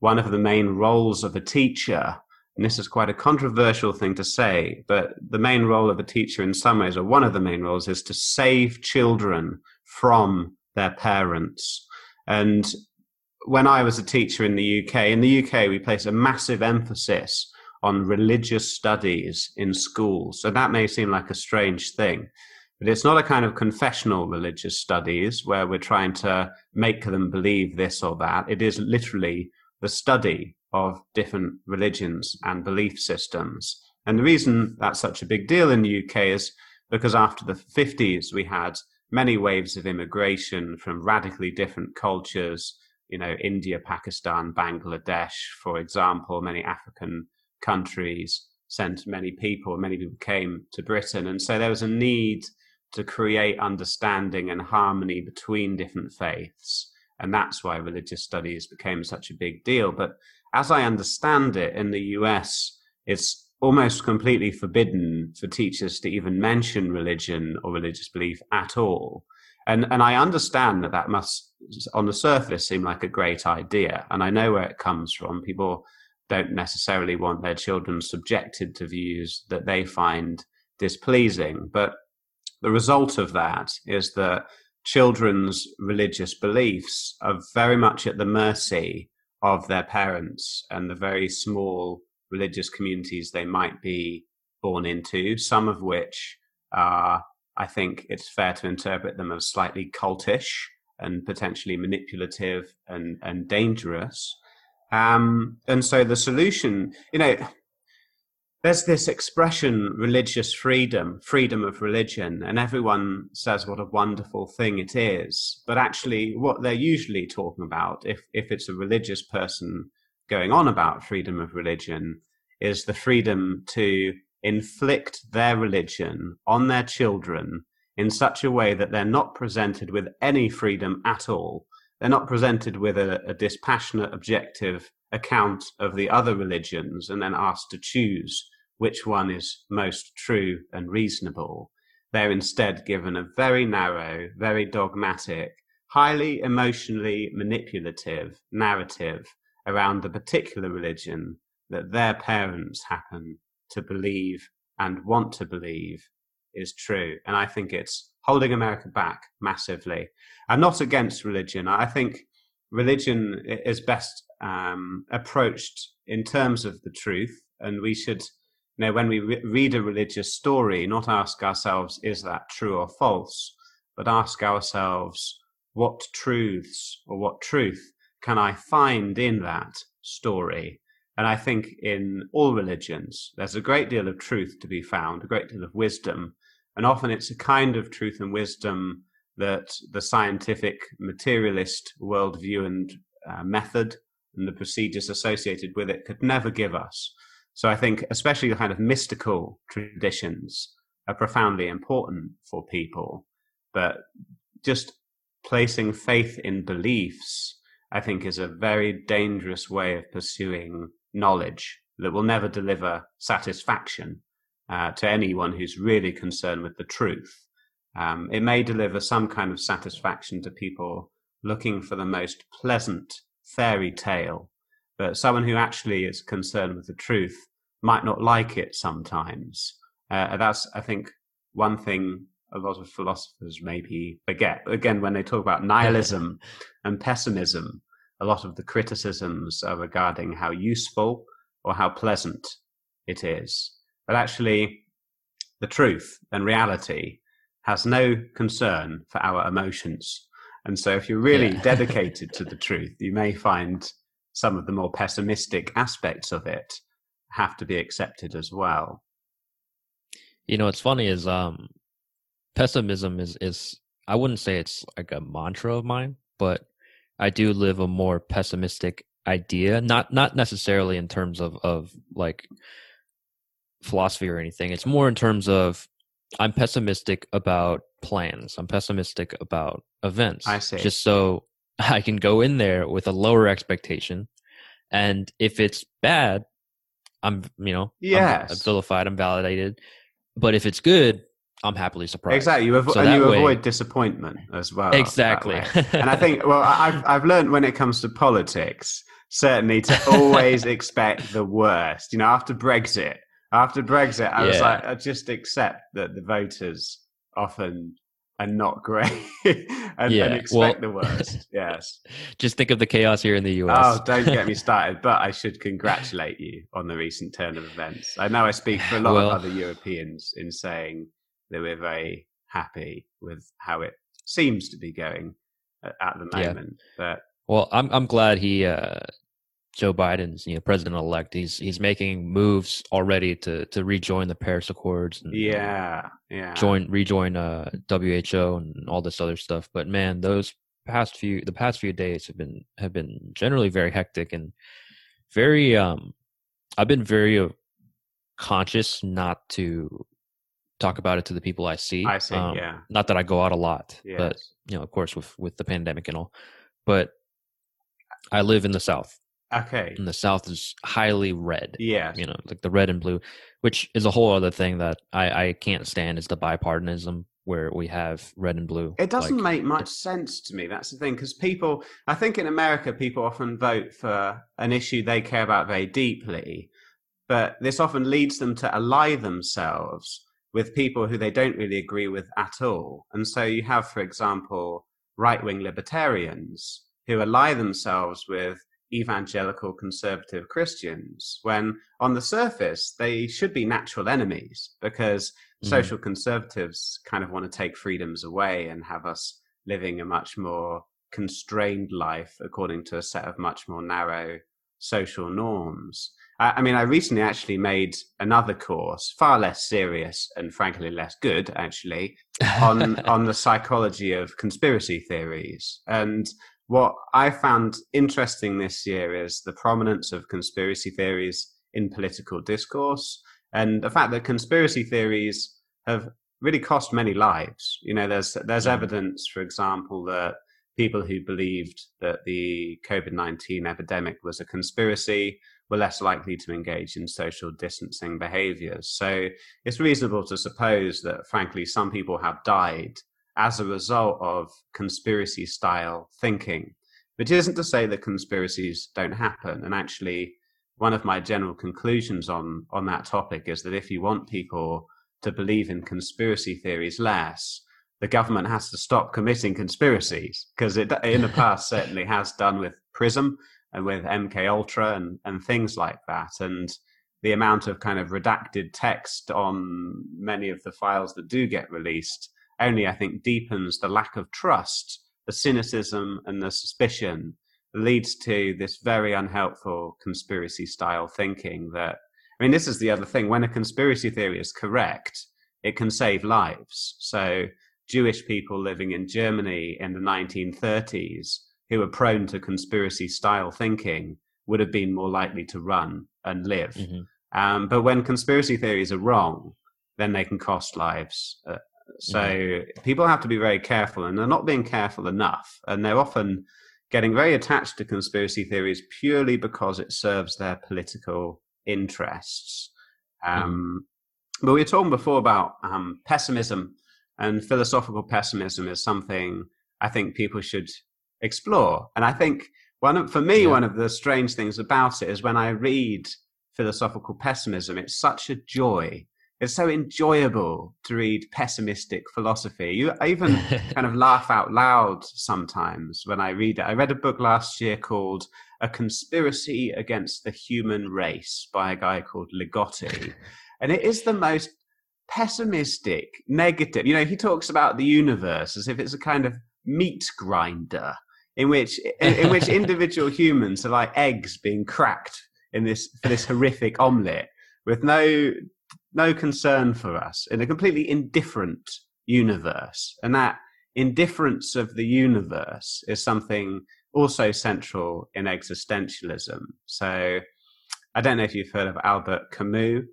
one of the main roles of a teacher and this is quite a controversial thing to say, but the main role of a teacher, in some ways, or one of the main roles, is to save children from their parents. And when I was a teacher in the UK, in the UK, we place a massive emphasis on religious studies in schools. So that may seem like a strange thing, but it's not a kind of confessional religious studies where we're trying to make them believe this or that. It is literally the study of different religions and belief systems. And the reason that's such a big deal in the UK is because after the 50s, we had many waves of immigration from radically different cultures, you know, India, Pakistan, Bangladesh, for example, many African countries sent many people, and many people came to Britain. And so there was a need to create understanding and harmony between different faiths. And that's why religious studies became such a big deal. But as I understand it, in the US, it's almost completely forbidden for teachers to even mention religion or religious belief at all. And and I understand that that must, on the surface, seem like a great idea, and I know where it comes from. People don't necessarily want their children subjected to views that they find displeasing, but the result of that is that children's religious beliefs are very much at the mercy of their parents and the very small religious communities they might be born into, some of which are, I think it's fair to interpret them as slightly cultish and potentially manipulative and, and dangerous. Um, and so the solution, you know, there's this expression religious freedom freedom of religion and everyone says what a wonderful thing it is. But actually what they're usually talking about if if it's a religious person going on about freedom of religion is the freedom to inflict their religion on their children in such a way that they're not presented with any freedom at all they're not presented with a, a dispassionate objective account of the other religions and then asked to choose which one is most true and reasonable. They're instead given a very narrow, very dogmatic, highly emotionally manipulative narrative around the particular religion that their parents happen to believe and want to believe is true. And I think it's holding America back massively. I'm not against religion. I think religion is best um, approached in terms of the truth, and we should you know, when we re- read a religious story, not ask ourselves, is that true or false, but ask ourselves, what truths or what truth can I find in that story? And I think in all religions, there's a great deal of truth to be found, a great deal of wisdom. And often it's a kind of truth and wisdom that the scientific materialist worldview and uh, method and the procedures associated with it could never give us. So I think, especially the kind of mystical traditions, are profoundly important for people. But just placing faith in beliefs, I think, is a very dangerous way of pursuing knowledge that will never deliver satisfaction uh, to anyone who's really concerned with the truth. Um, it may deliver some kind of satisfaction to people looking for the most pleasant fairy tale but someone who actually is concerned with the truth might not like it sometimes. Uh, that's, I think, one thing a lot of philosophers maybe forget. Again, when they talk about nihilism (laughs) and pessimism, a lot of the criticisms are regarding how useful or how pleasant it is. But actually, the truth and reality has no concern for our emotions. And so, if you're really yeah. (laughs) dedicated to the truth, you may find some of the more pessimistic aspects of it have to be accepted as well. You know, what's funny is um, pessimism is is I wouldn't say it's like a mantra of mine, but I do live a more pessimistic idea. Not not necessarily in terms of of like philosophy or anything. It's more in terms of I'm pessimistic about plans. I'm pessimistic about events. I see. Just so (laughs) I can go in there with a lower expectation. And if it's bad, I'm, you know. I'm, I'm vilified, I'm validated. But if it's good, I'm happily surprised. Exactly. You, avo- so and you way, avoid disappointment as well. Exactly. (laughs) and I think, well, I've, I've learned when it comes to politics, certainly to (laughs) always expect the worst. You know, after Brexit, after Brexit, I yeah. was like, I just accept that the voters often are not great (laughs) and, yeah. and, expect well, the worst. (laughs) Yes. Just think of the chaos here in the US. Oh, don't get me (laughs) started. But I should congratulate you on the recent turn of events. I know I speak for a lot well, of other Europeans in saying that we're very happy with how it seems to be going at, at the moment. Yeah. But well, I'm I'm glad he uh, Joe Biden's you know president elect. He's he's making moves already to to rejoin the Paris Accords. And, yeah, yeah. Join rejoin uh, WHO and all this other stuff. But man, those past few the past few days have been have been generally very hectic and very um. I've been very uh, conscious not to talk about it to the people I see. I see. Um, yeah. Not that I go out a lot, yes. but you know, of course, with with the pandemic and all. But I live in the South, Okay. And the South is highly red. Yeah. You know, like the red and blue, which is a whole other thing that I, I can't stand is the bipartisanism where we have red and blue. It doesn't like, make much sense to me. That's the thing. Because people, I think in America, people often vote for an issue they care about very deeply. But this often leads them to ally themselves with people who they don't really agree with at all. And so you have, for example, right wing libertarians who ally themselves with evangelical conservative Christians when on the surface they should be natural enemies because mm-hmm. social conservatives kind of want to take freedoms away and have us living a much more constrained life according to a set of much more narrow social norms. I, I mean, I recently actually made another course, far less serious and frankly less good, actually, on (laughs) on the psychology of conspiracy theories. And what I found interesting this year is the prominence of conspiracy theories in political discourse and the fact that conspiracy theories have really cost many lives. You know, there's there's evidence, for example, that people who believed that the COVID nineteen epidemic was a conspiracy were less likely to engage in social distancing behaviors. So it's reasonable to suppose that, frankly, some people have died as a result of conspiracy style thinking. Which isn't to say that conspiracies don't happen. And actually, one of my general conclusions on, on that topic is that if you want people to believe in conspiracy theories less, the government has to stop committing conspiracies because it in the past (laughs) certainly has done with Prism and with MK Ultra and and things like that, and the amount of kind of redacted text on many of the files that do get released only I think deepens the lack of trust, the cynicism, and the suspicion leads to this very unhelpful conspiracy style thinking that I mean this is the other thing when a conspiracy theory is correct it can save lives so Jewish people living in Germany in the 1930s who were prone to conspiracy style thinking would have been more likely to run and live. Mm-hmm. Um, but when conspiracy theories are wrong, then they can cost lives. Uh, so people have to be very careful, and they're not being careful enough. And they're often getting very attached to conspiracy theories purely because it serves their political interests. Um, mm-hmm. But we were talking before about um, pessimism, and philosophical pessimism is something I think people should explore. And I think one of, for me, yeah. one of the strange things about it is when I read philosophical pessimism, it's such a joy. It's so enjoyable to read pessimistic philosophy. You I even (laughs) kind of laugh out loud sometimes when I read it. I read a book last year called A Conspiracy Against the Human Race by a guy called Ligotti. (laughs) and it is the most pessimistic, negative. You know, he talks about the universe as if it's a kind of meat grinder in which in, in which (laughs) individual humans are like eggs being cracked in this for this horrific omelette with no no concern for us in a completely indifferent universe. And that indifference of the universe is something also central in existentialism. So i don't know if you've heard of albert camus.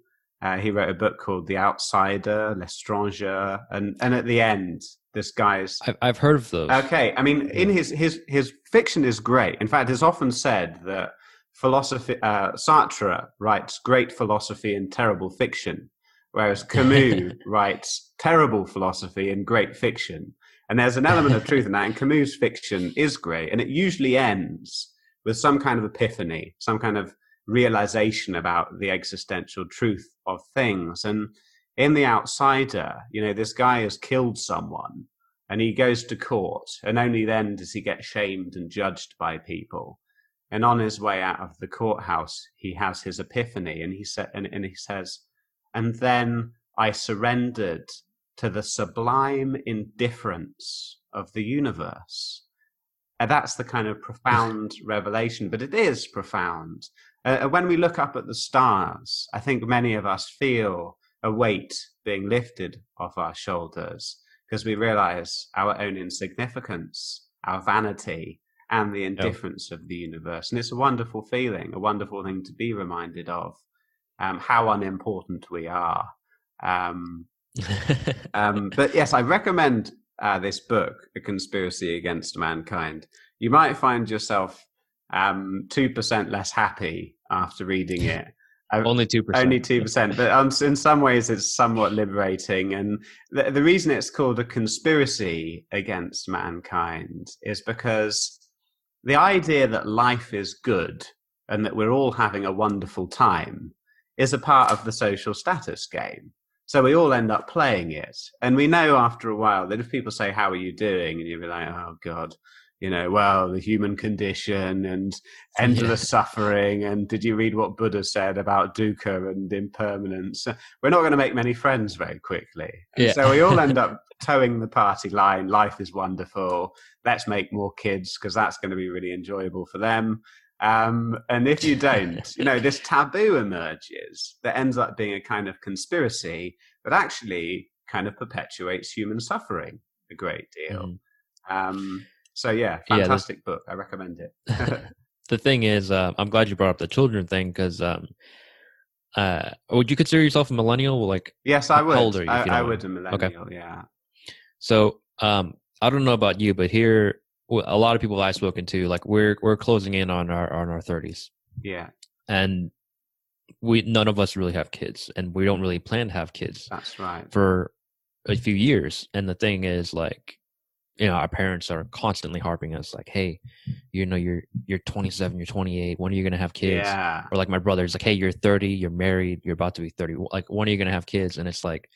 Uh, he wrote a book called the outsider l'étranger and and at the end this guy's I've, I've heard of those. Okay i mean in his his his fiction is great. In fact it's often said that philosophy uh, sartre writes great philosophy and terrible fiction whereas (laughs) camus writes terrible philosophy and great fiction and there's an element of truth in that and camus fiction is great and it usually ends with some kind of epiphany some kind of realization about the existential truth of things and in The Outsider, you know, this guy has killed someone and he goes to court, and only then does he get shamed and judged by people. And on his way out of the courthouse, he has his epiphany, and he sa- and, and he says, "And then I surrendered to the sublime indifference of the universe." And that's the kind of profound (laughs) revelation, but it is profound. Uh, when we look up at the stars, I think many of us feel a weight being lifted off our shoulders because we realize our own insignificance, our vanity, and the indifference yep. of the universe. And it's a wonderful feeling, a wonderful thing to be reminded of um, how unimportant we are. Um, (laughs) um, but yes, I recommend uh, this book, A Conspiracy Against Mankind. You might find yourself um, 2% less happy after reading it (laughs) only two percent. Only two percent, (laughs) but um, in some ways it's somewhat liberating. And the, the reason it's called a conspiracy against mankind is because the idea that life is good and that we're all having a wonderful time is a part of the social status game. So we all end up playing it. And we know after a while that if people say, How are you doing? and you'll be like, Oh God, you know, well, the human condition and endless yeah. suffering. And did you read what Buddha said about dukkha and impermanence? We're not going to make many friends very quickly. Yeah. So we all end up (laughs) toeing the party line. Life is wonderful. Let's make more kids because that's going to be really enjoyable for them. Um, and if you don't, (laughs) you know, this taboo emerges that ends up being a kind of conspiracy that actually kind of perpetuates human suffering a great deal. Mm. Um, so yeah, fantastic yeah, book. I recommend it. (laughs) (laughs) the thing is, uh, I'm glad you brought up the children thing because um, uh, would you consider yourself a millennial? Like, yes, I would. Older? I, I would a millennial. Okay. Yeah. So, um, I don't know about you, but here, a lot of people I've spoken to, like, we're we're closing in on our on our thirties. Yeah. And we none of us really have kids, and we don't really plan to have kids. That's right. For a few years, and the thing is, like, you know, our parents are constantly harping us, like, "Hey, you know, you're you're 27, you're 28. When are you gonna have kids?" Yeah. Or like my brother's like, "Hey, you're 30, you're married, you're about to be 30. Like, when are you gonna have kids?" And it's like,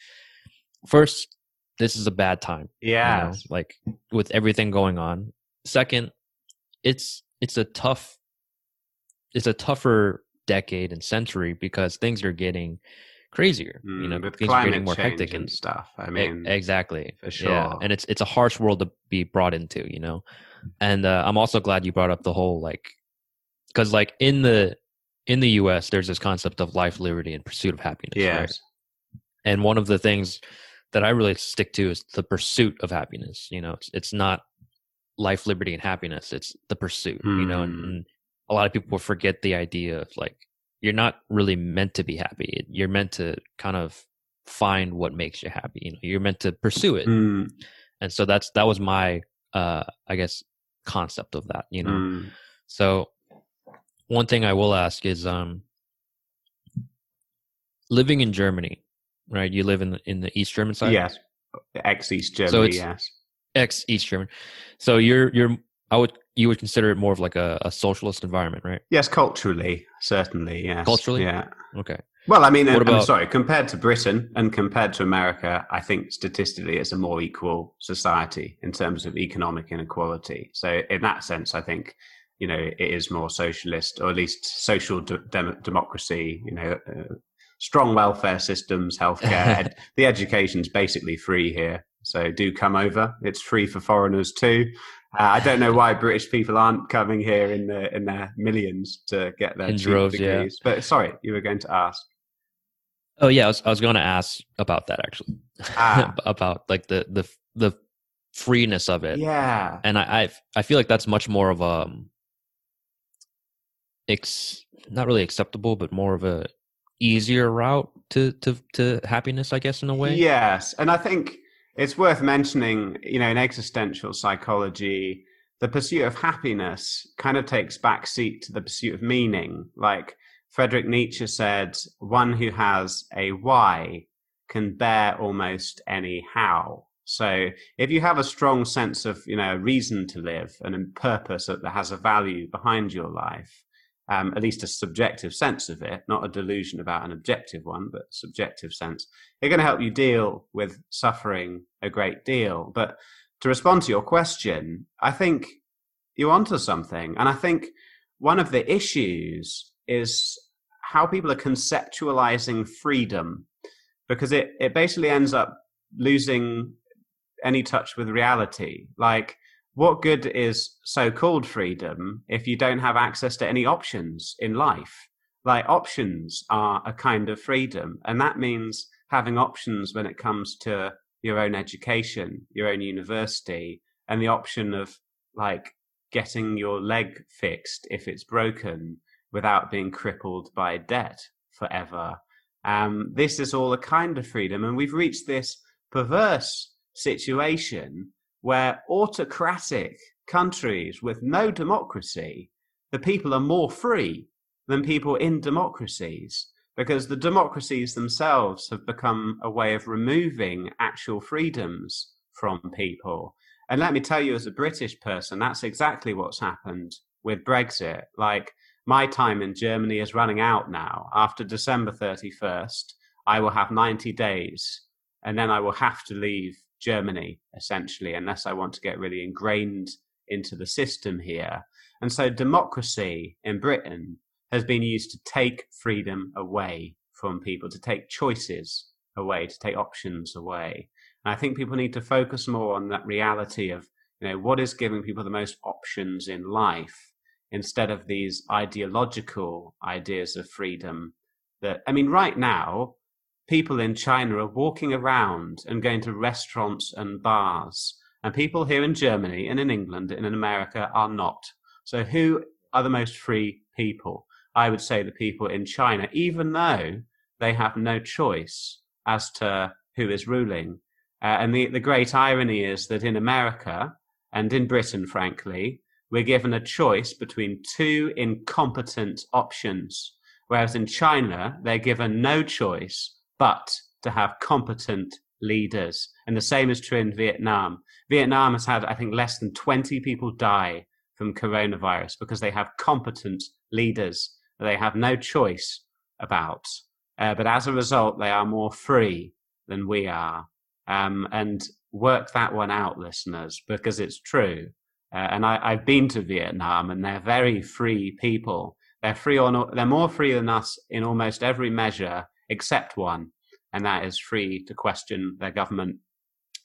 first, this is a bad time. Yeah. You know, like with everything going on. Second, it's it's a tough it's a tougher decade and century because things are getting crazier. Mm, you know, with things are getting more hectic and stuff. I mean, exactly for sure. Yeah, and it's it's a harsh world to be brought into. You know, and uh, I'm also glad you brought up the whole like because like in the in the U.S. there's this concept of life, liberty, and pursuit of happiness. Yes. Right? And one of the things that I really stick to is the pursuit of happiness. You know, it's, it's not life, liberty, and happiness. It's the pursuit. Mm. You know, and, hmm. and a lot of people forget the idea of like you're not really meant to be happy. You're meant to kind of find what makes you happy. You know, you're meant to pursue it. Mm. And so that's that was my uh I guess concept of that, you know. Mm. So one thing I will ask is um living in Germany, right? You live in the, in the East German side? Yes. Ex East Germany, so it's yes. Ex East German. So you're you're I would you would consider it more of like a, a socialist environment, right? Yes, culturally, certainly, yes. Culturally? Yeah. Okay. Well, I mean, what I'm sorry, compared to Britain and compared to America, I think statistically it's a more equal society in terms of economic inequality. So, in that sense, I think, you know, it is more socialist or at least social de- dem- democracy, you know, uh, strong welfare systems, healthcare. ed- (laughs) the education's basically free here. So do come over. It's free for foreigners too. Uh, I don't know why British people aren't coming here in the in their millions to get their droves, degrees. Yeah. But sorry, you were going to ask. Oh yeah, I was, I was going to ask about that actually, ah. (laughs) about like the the the freeness of it. Yeah, and I I've, I feel like that's much more of a um, ex not really acceptable, but more of a easier route to to to happiness, I guess, in a way. Yes, and I think it's worth mentioning, you know, in existential psychology, the pursuit of happiness kind of takes back seat to the pursuit of meaning. Like Friedrich Nietzsche said, one who has a why can bear almost any how. So if you have a strong sense of, you know, a reason to live and a purpose that has a value behind your life, um, at least a subjective sense of it, not a delusion about an objective one, but subjective sense, they're going to help you deal with suffering a great deal. But to respond to your question, I think you're onto something. And I think one of the issues is how people are conceptualizing freedom, because it, it basically ends up losing any touch with reality. Like, what good is so called freedom if you don't have access to any options in life? Like options are a kind of freedom, and that means having options when it comes to your own education, your own university, and the option of like getting your leg fixed if it's broken without being crippled by debt forever. Um, this is all a kind of freedom, and we've reached this perverse situation where autocratic countries with no democracy, the people are more free than people in democracies because the democracies themselves have become a way of removing actual freedoms from people. And let me tell you, as a British person, that's exactly what's happened with Brexit. Like, my time in Germany is running out now. After December 31st, I will have 90 days and then I will have to leave Germany, essentially, unless I want to get really ingrained into the system here. And so democracy in Britain has been used to take freedom away from people, to take choices away, to take options away. And I think people need to focus more on that reality of, you know, what is giving people the most options in life instead of these ideological ideas of freedom that i mean right now people in china are walking around and going to restaurants and bars and people here in germany and in england and in america are not. So who are the most free people? I would say the people in china even though they have no choice as to who is ruling. Uh, and the, the great irony is that in america and in britain frankly we're given a choice between two incompetent options, whereas in China, they're given no choice but to have competent leaders. And the same is true in Vietnam. Vietnam has had, I think, less than 20 people die from coronavirus because they have competent leaders they have no choice about. Uh, but as a result, they are more free than we are. Um, and work that one out, listeners, because it's true. Uh, and I, have been to Vietnam, and they're very free people. They're free on, they're more free than us in almost every measure, except one, and that is free to question their government.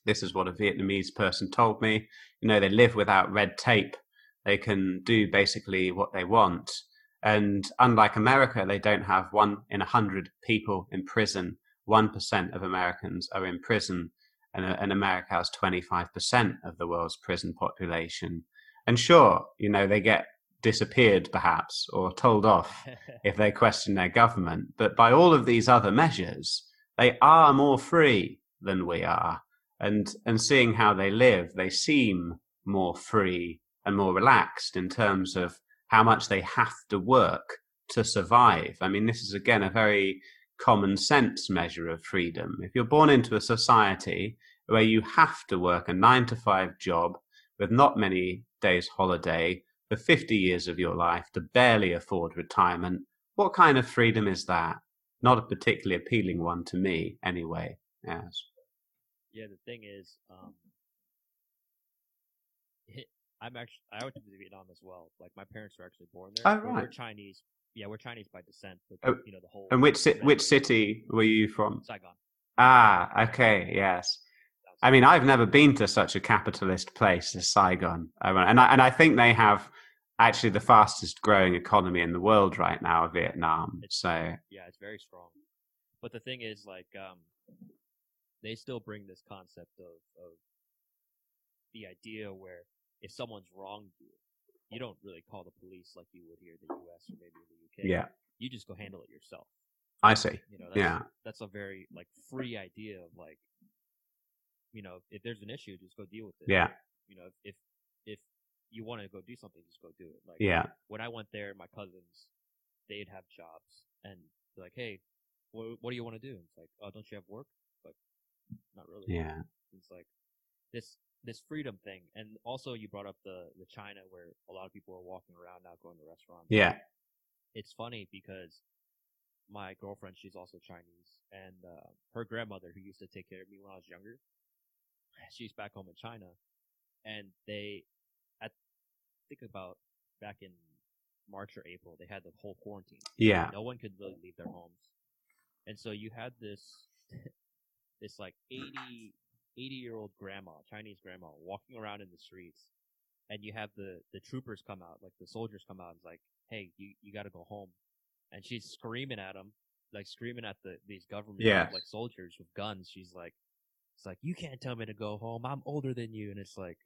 This is what a Vietnamese person told me. You know, they live without red tape. They can do basically what they want. And unlike America, they don't have one in a hundred people in prison. 1% of Americans are in prison and, uh, and America has 25% of the world's prison population. And sure, you know, they get disappeared perhaps or told off (laughs) if they question their government. But by all of these other measures, they are more free than we are. And, and seeing how they live, they seem more free and more relaxed in terms of how much they have to work to survive. I mean, this is again a very common sense measure of freedom. If you're born into a society where you have to work a nine to five job with not many days holiday for 50 years of your life to barely afford retirement, what kind of freedom is that? Not a particularly appealing one to me, anyway. Yes. Yeah, the thing is, um, I'm actually I went to Vietnam as well. Like my parents were actually born there. Oh, right. We're Chinese yeah, we're Chinese by descent, but oh, you know the whole. And which ci- which city were you from? Saigon. Ah, okay, yes. I mean, I've never been to such a capitalist place as Saigon, and I, and I think they have actually the fastest growing economy in the world right now, Vietnam. It's, so yeah, it's very strong. But the thing is, like, um, they still bring this concept of, of the idea where if someone's wronged you, you don't really call the police like you would here in the U.S. or maybe in the U.K. Yeah, you just go handle it yourself. I see. You know, that's, yeah, that's a very like free idea of like, you know, if there's an issue, just go deal with it. Yeah. You know, if if you want to go do something, just go do it. Like, yeah. When I went there, my cousins, they'd have jobs, and they're like, "Hey, what, what do you want to do?" And it's like, "Oh, don't you have work?" Like, not really. Yeah. It's like this this freedom thing, and also you brought up the the China where a lot of people are walking around now going to restaurants. Yeah, it's funny because my girlfriend she's also Chinese, and uh, her grandmother who used to take care of me when I was younger, (laughs) she's back home in China, and they, at think about back in March or April, they had the whole quarantine. Yeah, no one could really leave their homes, and so you had this (laughs) this like 80 80 year old grandma, Chinese grandma, walking around in the streets, and you have the the troopers come out, like the soldiers come out, and it's like, hey, you you got to go home, and she's screaming at them, like screaming at the these government yeah. like soldiers with guns. She's like, it's like you can't tell me to go home. I'm older than you, and it's like,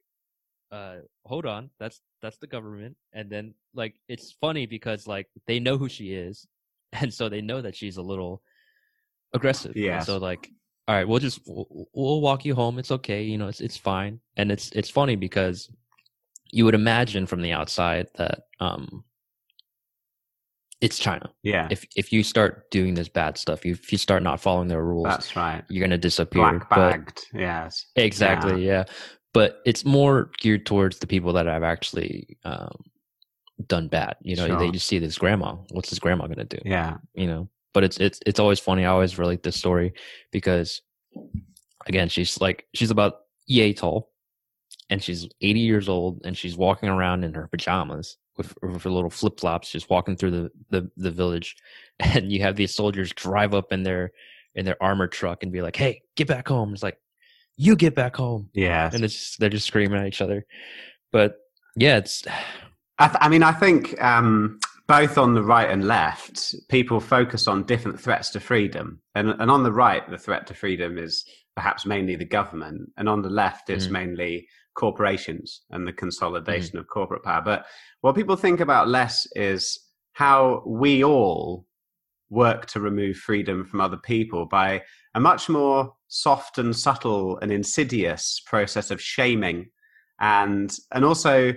uh, hold on, that's that's the government, and then like it's funny because like they know who she is, (laughs) and so they know that she's a little aggressive. Yeah. So like all right, we'll just we'll, we'll walk you home. It's okay, you know, it's it's fine. And it's it's funny because you would imagine from the outside that um it's China. Yeah. If if you start doing this bad stuff, if you start not following their rules, that's right. You're gonna disappear. Black bagged. But, yes. Exactly. Yeah. yeah. But it's more geared towards the people that have actually um, done bad. You know, sure. they just see this grandma. What's this grandma gonna do? Yeah. You know but it's it's it's always funny. I always relate this story because again, she's like she's about yay tall, and she's 80 years old, and she's walking around in her pajamas with, with little flip flops, just walking through the, the the village, (laughs) and you have these soldiers drive up in their in their armored truck and be like, "Hey, get back home!" It's like, "You get back home!" Yeah, and it's they're just screaming at each other. But yeah, it's (sighs) I, th- I mean, I think um, both on the right and left, people focus on different threats to freedom. And, and on the right, the threat to freedom is perhaps mainly the government. And on the left, it's mm. mainly corporations and the consolidation mm. of corporate power. But what people think about less is how we all work to remove freedom from other people by a much more soft and subtle and insidious process of shaming and and also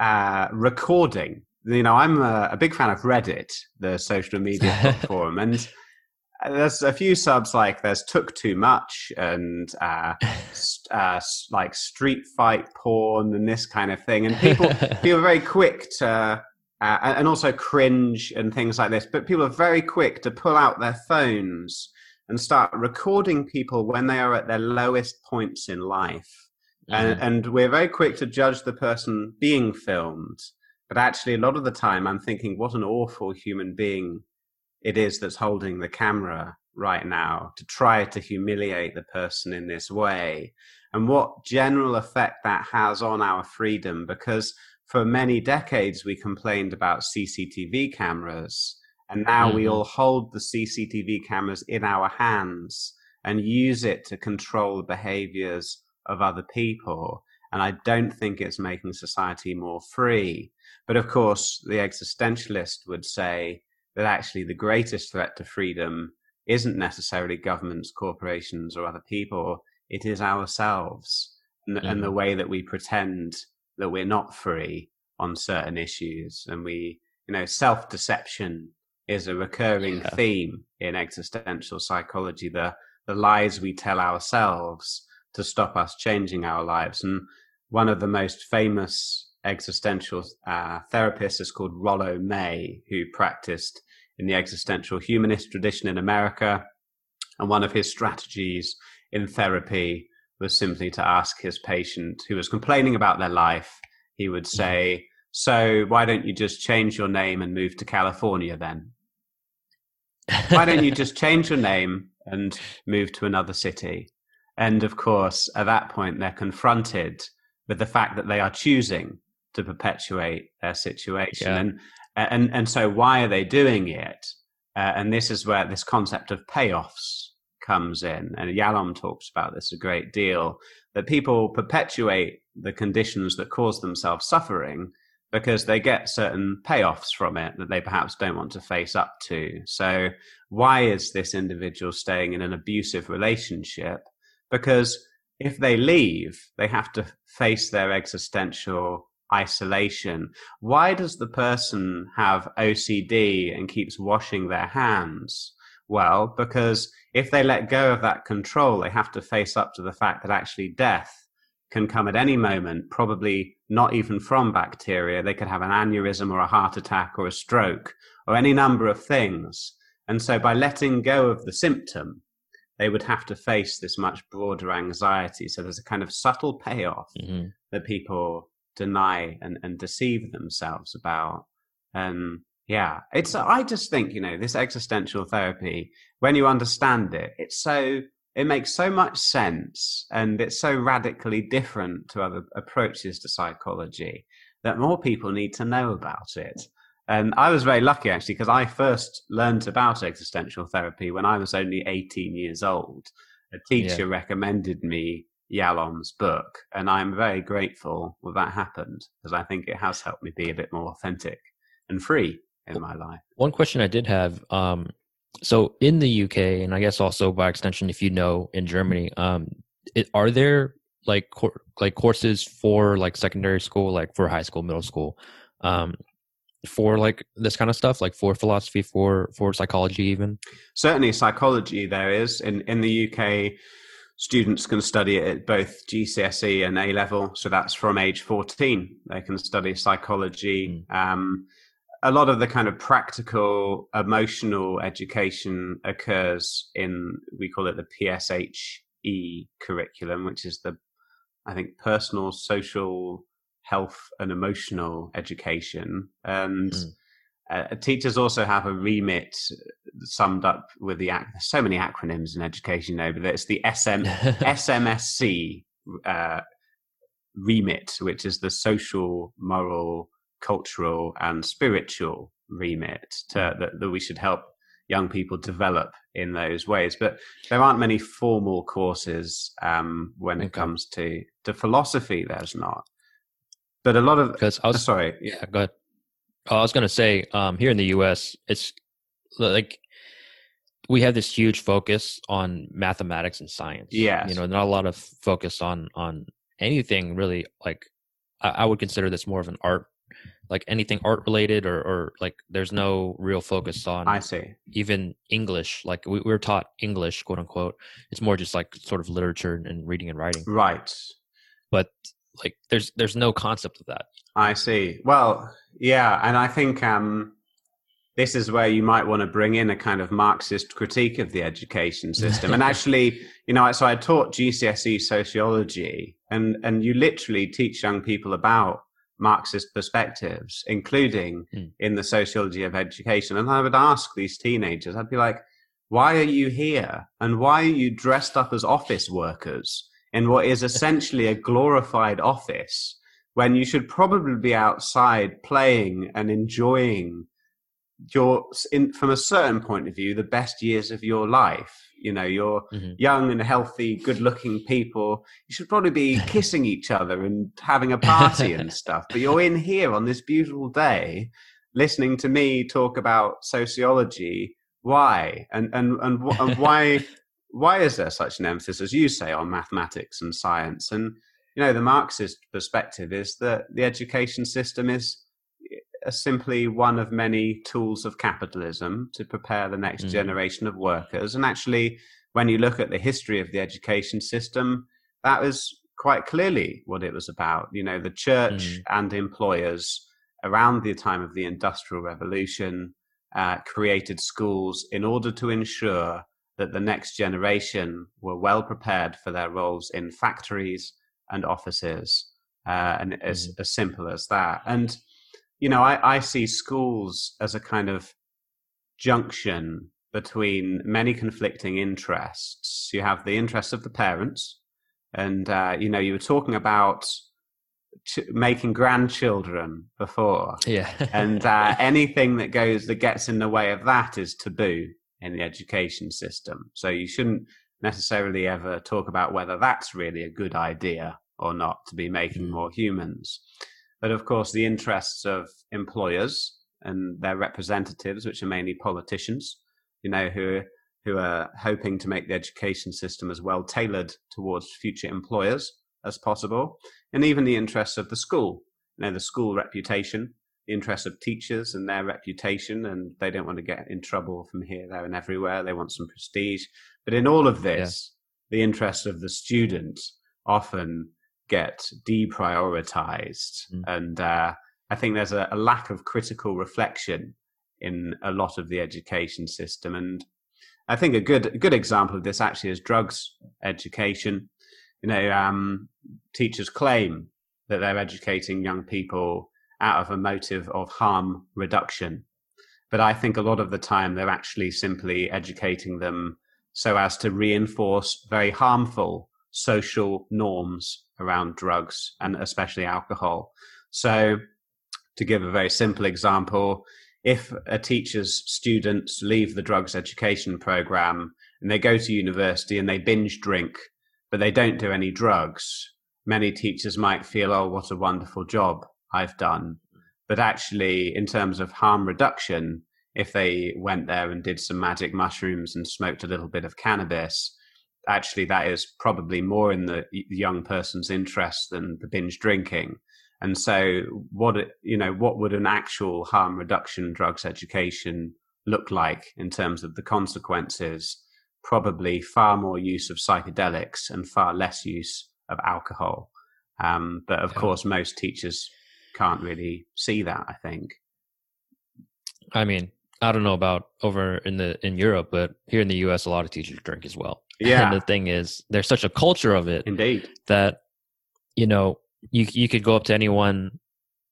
uh, recording. You know, I'm a, a, big fan of Reddit, the social media (laughs) platform, and there's a few subs like there's took too much and uh, (laughs) uh, like street fight porn and this kind of thing, and people (laughs) people are very quick to. Uh, and also cringe and things like this, but people are very quick to pull out their phones and start recording people when they are at their lowest points in life and, mm-hmm. and we're very quick to judge the person being filmed. But actually, a lot of the time, I'm thinking, what an awful human being it is that's holding the camera right now to try to humiliate the person in this way. And what general effect that has on our freedom. Because for many decades, we complained about CCTV cameras. And now mm-hmm. we all hold the CCTV cameras in our hands and use it to control the behaviors of other people. And I don't think it's making society more free. But of course, the existentialist would say that actually the greatest threat to freedom isn't necessarily governments, corporations, or other people. It is ourselves and, mm-hmm. and the way that we pretend that we're not free on certain issues. And we, you know, self deception is a recurring yeah. theme in existential psychology. The, the lies we tell ourselves to stop us changing our lives. And one of the most famous existential uh, therapists is called Rollo May, who practiced in the existential humanist tradition in America. And one of his strategies in therapy was simply to ask his patient who was complaining about their life, he would mm-hmm. say, So why don't you just change your name and move to California then? why don't you just (laughs) change your name and move to another city? And of course, at that point, they're confronted with the fact that they are choosing to perpetuate their situation. Yeah. And, and, and so why are they doing it? Uh, and this is where this concept of payoffs comes in. And Yalom talks about this a great deal that people perpetuate the conditions that cause themselves suffering because they get certain payoffs from it that they perhaps don't want to face up to. So, why is this individual staying in an abusive relationship? because if they leave, they have to face their existential isolation. Why does the person have OCD and keeps washing their hands? Well, because if they let go of that control, they have to face up to the fact that actually death can come at any moment, probably not even from bacteria. They could have an aneurysm or a heart attack or a stroke or any number of things. And so by letting go of the symptom, they would have to face this much broader anxiety. So there's a kind of subtle payoff mm-hmm. that people deny and, and deceive themselves about. Um, yeah, it's. I just think you know this existential therapy. When you understand it, it's so it makes so much sense, and it's so radically different to other approaches to psychology that more people need to know about it. And I was very lucky actually because I first learned about existential therapy when I was only 18 years old. A teacher yeah. recommended me Yalom's book, and I'm very grateful that that happened because I think it has helped me be a bit more authentic and free in my life. One question I did have um, so in the UK, and I guess also by extension, if you know in Germany, um, it, are there like cor- like courses for like secondary school, like for high school, middle school, um, for like this kind of stuff like for philosophy for for psychology even certainly psychology there is in in the uk students can study it at both gcse and a level so that's from age 14 they can study psychology mm. um, a lot of the kind of practical emotional education occurs in we call it the pshe curriculum which is the i think personal social health and emotional education. And mm. Uh, teachers also have a remit summed up with the act so many acronyms in education now, but it's the SM, (laughs) SMSC uh, remit, which is the social, moral, cultural and spiritual remit to, that, that we should help young people develop in those ways. But there aren't many formal courses um, when it comes to to philosophy. There's not. But a lot of because I was sorry, yeah, go ahead. Oh, I was gonna say um, here in the U.S., it's like we have this huge focus on mathematics and science. Yeah, you know, not a lot of focus on on anything really. Like I, I would consider this more of an art like anything art related or, or like there's no real focus on i see even english like we, we are taught english quote unquote it's more just like sort of literature and reading and writing right but like there's there's no concept of that i see well yeah and i think um this is where you might want to bring in a kind of marxist critique of the education system and (laughs) actually you know so i taught gcse sociology and and you literally teach young people about Marxist perspectives, including mm. in the sociology of education. And I would ask these teenagers, I'd be like, why are you here? And why are you dressed up as office workers in what is essentially a glorified office when you should probably be outside playing and enjoying your, in, from a certain point of view, the best years of your life? you know you're mm-hmm. young and healthy good looking people you should probably be (laughs) kissing each other and having a party and (laughs) stuff but you're in here on this beautiful day listening to me talk about sociology why and and and, and why (laughs) why is there such an emphasis as you say on mathematics and science and you know the marxist perspective is that the education system is simply one of many tools of capitalism to prepare the next mm. generation of workers. And actually, when you look at the history of the education system, that was quite clearly what it was about. You know, the church mm. and employers around the time of the Industrial Revolution uh, created schools in order to ensure that the next generation were well prepared for their roles in factories and offices. Uh, and as, mm. as simple as that. And you know, I, I see schools as a kind of junction between many conflicting interests. You have the interests of the parents, and uh, you know, you were talking about ch- making grandchildren before, yeah, and uh, (laughs) anything that goes that gets in the way of that is taboo in the education system. So you shouldn't necessarily ever talk about whether that's really a good idea or not to be making mm. more humans. But of course, the interests of employers and their representatives, which are mainly politicians, you know, who who are hoping to make the education system as well tailored towards future employers as possible, and even the interests of the school, you know, the school reputation, the interests of teachers and their reputation, and they don't want to get in trouble from here, there, and everywhere. They want some prestige. But in all of this, yeah. the interests of the student often get deprioritized. Mm. And uh, I think there's a, a, lack of critical reflection in a lot of the education system. And I think a good a good example of this actually is drugs education. You know, um, teachers claim that they're educating young people out of a motive of harm reduction. But I think a lot of the time they're actually simply educating them so as to reinforce very harmful social norms around drugs and especially alcohol. So, to give a very simple example, if a teacher's students leave the drugs education program and they go to university and they binge drink, but they don't do any drugs, many teachers might feel, oh, what a wonderful job I've done. But actually, in terms of harm reduction, if they went there and did some magic mushrooms and smoked a little bit of cannabis, actually that is probably more in the young person's interest than the binge drinking. And so what it, you know what would an actual harm reduction drugs education look like in terms of the consequences? Probably far more use of psychedelics and far less use of alcohol. Um, but of yeah. course most teachers can't really see that i think. I mean i don't know about over in the in europe but here in the us a lot of teachers drink as well (laughs) yeah. And the thing is, there's such a culture of it. Indeed. That, you know, you you could go up to anyone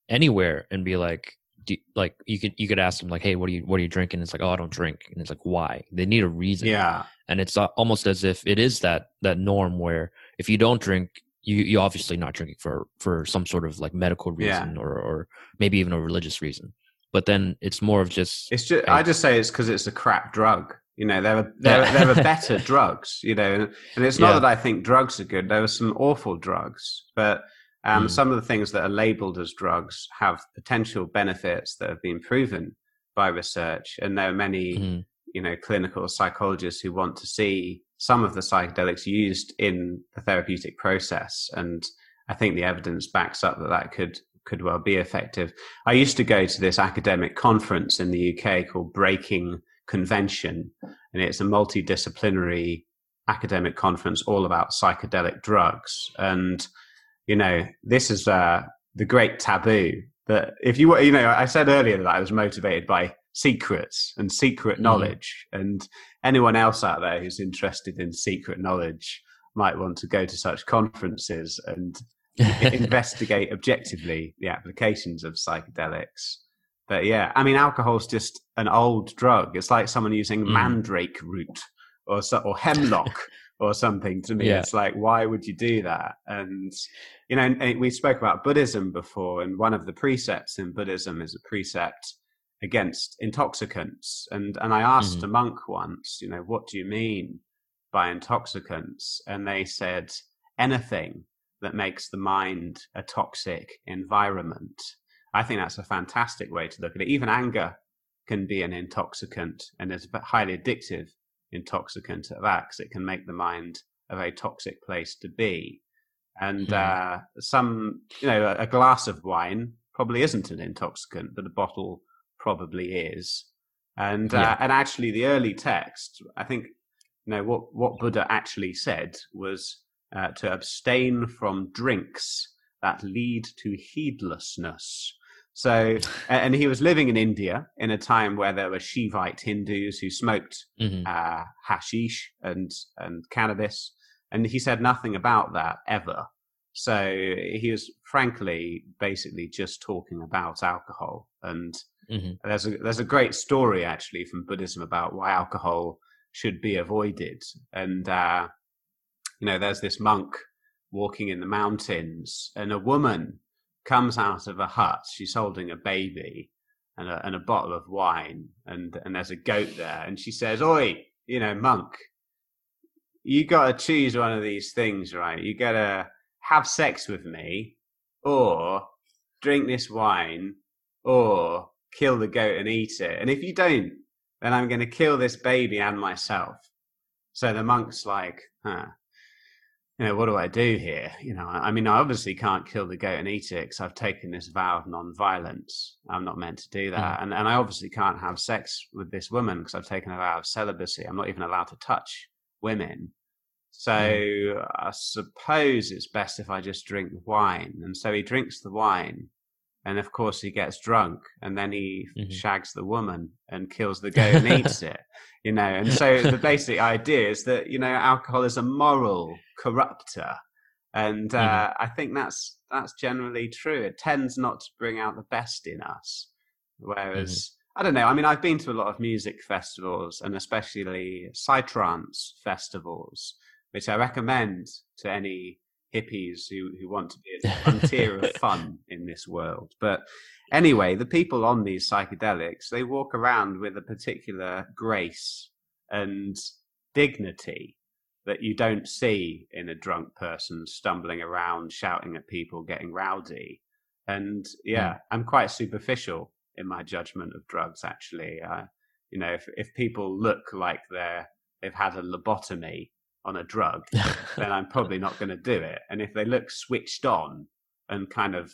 anywhere and be like, you, like you could you could ask them like, hey, what are you what are you drinking? It's like, oh, I don't drink, and it's like, why? They need a reason. Yeah. And it's uh, almost as if it is that that norm where if you don't drink, you you obviously not drinking for for some sort of like medical reason yeah. or or maybe even a religious reason. But then it's more of just it's just I just say it's because it's a crap drug. You know, there are there, yeah. there are (laughs) better drugs. You know, and it's not yeah. that I think drugs are good. There are some awful drugs, but um, mm. some of the things that are labeled as drugs have potential benefits that have been proven by research, and there are many. Mm. You know, clinical psychologists who want to see some of the psychedelics used in the therapeutic process. And I think the evidence backs up that that could could well be effective. I used to go to this academic conference in the UK called Breaking Convention, and it's a multidisciplinary academic conference all about psychedelic drugs. And you know, this is uh, the great taboo that if you were, you know, I said earlier that I was motivated by secrets and secret mm. knowledge. Mm. And anyone else out there who's interested in secret knowledge might want to go to such conferences and (laughs) investigate objectively the applications of psychedelics. But yeah, I mean, alcohol's just an old drug. It's like someone using mm. mandrake root or or hemlock (laughs) or something. To me, yeah. it's like, why would you do that? And you know, we spoke about Buddhism before, and one of the precepts in Buddhism is a precept against intoxicants. And and I asked mm-hmm. a monk once, you know, what do you mean by intoxicants? And they said anything that makes the mind a toxic environment. I think that's a fantastic way to look at it. Even anger can be an intoxicant and is a highly addictive intoxicant at that because it can make the mind a very toxic place to be. And mm. uh, some, you know, a glass of wine probably isn't an intoxicant, but a bottle probably is. And uh, and actually, the early text, I think, you know, what what Buddha actually said was uh, to abstain from drinks that lead to heedlessness. So, and he was living in India in a time where there were Shivite Hindus who smoked mm-hmm. uh, hashish and and cannabis, and he said nothing about that ever. So he was frankly basically just talking about alcohol and Mm-hmm. There's a there's a great story actually from Buddhism about why alcohol should be avoided, and uh, you know, there's this monk walking in the mountains, and a woman comes out of a hut. She's holding a baby and a, and a bottle of wine, and and there's a goat there, and she says, "Oi, you know, monk, you got to choose one of these things, right? You got to have sex with me, or drink this wine, or kill the goat and eat it. And if you don't, then I'm going to kill this baby and myself. So the monk's like, huh, you know, what do I do here? You know, I mean, I obviously can't kill the goat and eat it because I've taken this vow of non-violence. I'm not meant to do that. Mm. And, and I obviously can't have sex with this woman because I've taken a vow of celibacy. I'm not even allowed to touch women. So mm. I suppose it's best if I just drink wine. And so he drinks the wine and of course he gets drunk and then he mm-hmm. shags the woman and kills the goat and eats it you know and so (laughs) the basic idea is that you know alcohol is a moral corrupter and uh, mm-hmm. i think that's that's generally true it tends not to bring out the best in us whereas mm-hmm. i don't know i mean i've been to a lot of music festivals and especially psytrance festivals which i recommend to any hippies who, who want to be a (laughs) frontier of fun in this world. But anyway, the people on these psychedelics, they walk around with a particular grace and dignity that you don't see in a drunk person stumbling around, shouting at people, getting rowdy. And yeah, mm. I'm quite superficial in my judgment of drugs. Actually, uh, you know, if if people look like they're they've had a lobotomy on a drug, (laughs) then I'm probably not going to do it. And if they look switched on and kind of,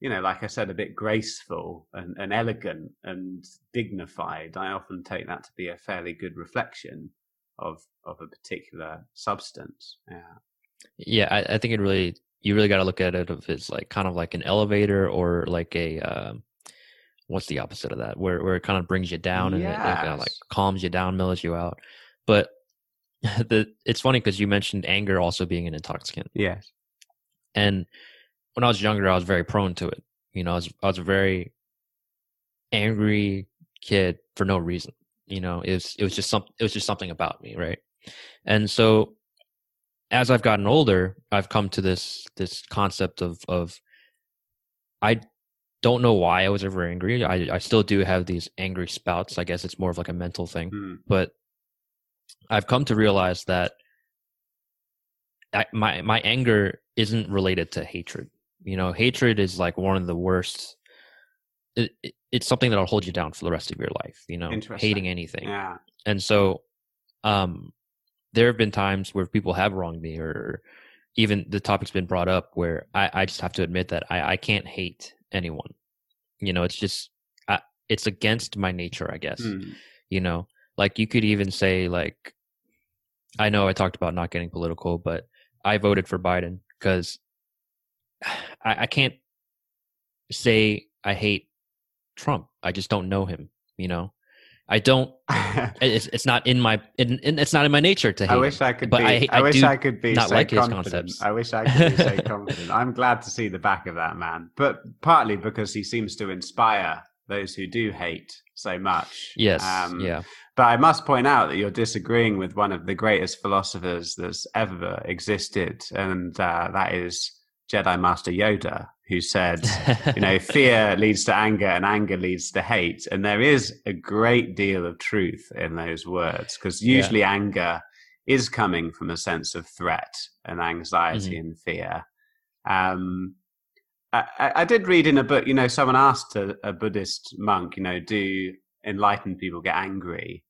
you know, like I said, a bit graceful and, and elegant and dignified, I often take that to be a fairly good reflection of of a particular substance. Yeah. Yeah, I, I think it really you really got to look at it of it's like kind of like an elevator or like a um, what's the opposite of that where where it kind of brings you down and yes. it, it kind of like calms you down, mellows you out. But (laughs) the it's funny because you mentioned anger also being an intoxicant. Yes. And when I was younger, I was very prone to it. You know, I was I was a very angry kid for no reason. You know, it was it was just some it was just something about me, right? And so as I've gotten older, I've come to this this concept of of I don't know why I was ever angry. I I still do have these angry spouts. I guess it's more of like a mental thing, Mm. but I've come to realize that I, my my anger isn't related to hatred. You know, hatred is like one of the worst. It, it, it's something that'll hold you down for the rest of your life. You know, hating anything, Yeah. and so, um, there have been times where people have wronged me, or even the topic's been brought up where I, I just have to admit that I, I can't hate anyone. You know, it's just I, it's against my nature, I guess Mm. you know like you could even say like i know i talked about not getting political but i voted for biden because (sighs) I, I can't say i hate trump i just don't know him you know i don't (laughs) it's, it's not in my in, in, it's not in my nature to hate I him. wish I could But be. I- I, I wish I could be not so like his confident. concepts. I wish I (laughs) could be so confident. I'm glad to see the back of that man, but partly because he seems to inspire those who do hate so much. yes Um, yeah But I must point out that you're disagreeing with one of the greatest philosophers that's ever existed, and uh, that is Jedi Master Yoda, who said, (laughs) you know, fear leads to anger and anger leads to hate. And there is a great deal of truth in those words because Yeah. usually anger is coming from a sense of threat and anxiety Mm-hmm. and fear. Um, I, I did read in a book, you know, someone asked a, a Buddhist monk, you know, do enlightened people get angry?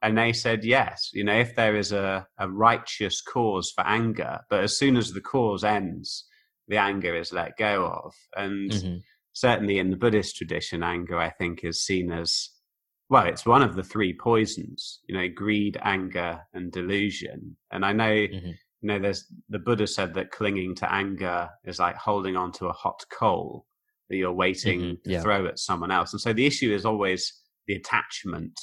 And they said yes. You know, if there is a, a righteous cause for anger, but as soon as the cause ends, the anger is let go of. And Mhm. certainly in the Buddhist tradition, anger, I think, is seen as well, it's one of the three poisons, you know, greed, anger, and delusion. And I know, Mhm. You know, there's the Buddha said that clinging to anger is like holding on to a hot coal that you're waiting Mhm, to yeah. throw at someone else. And so the issue is always the attachment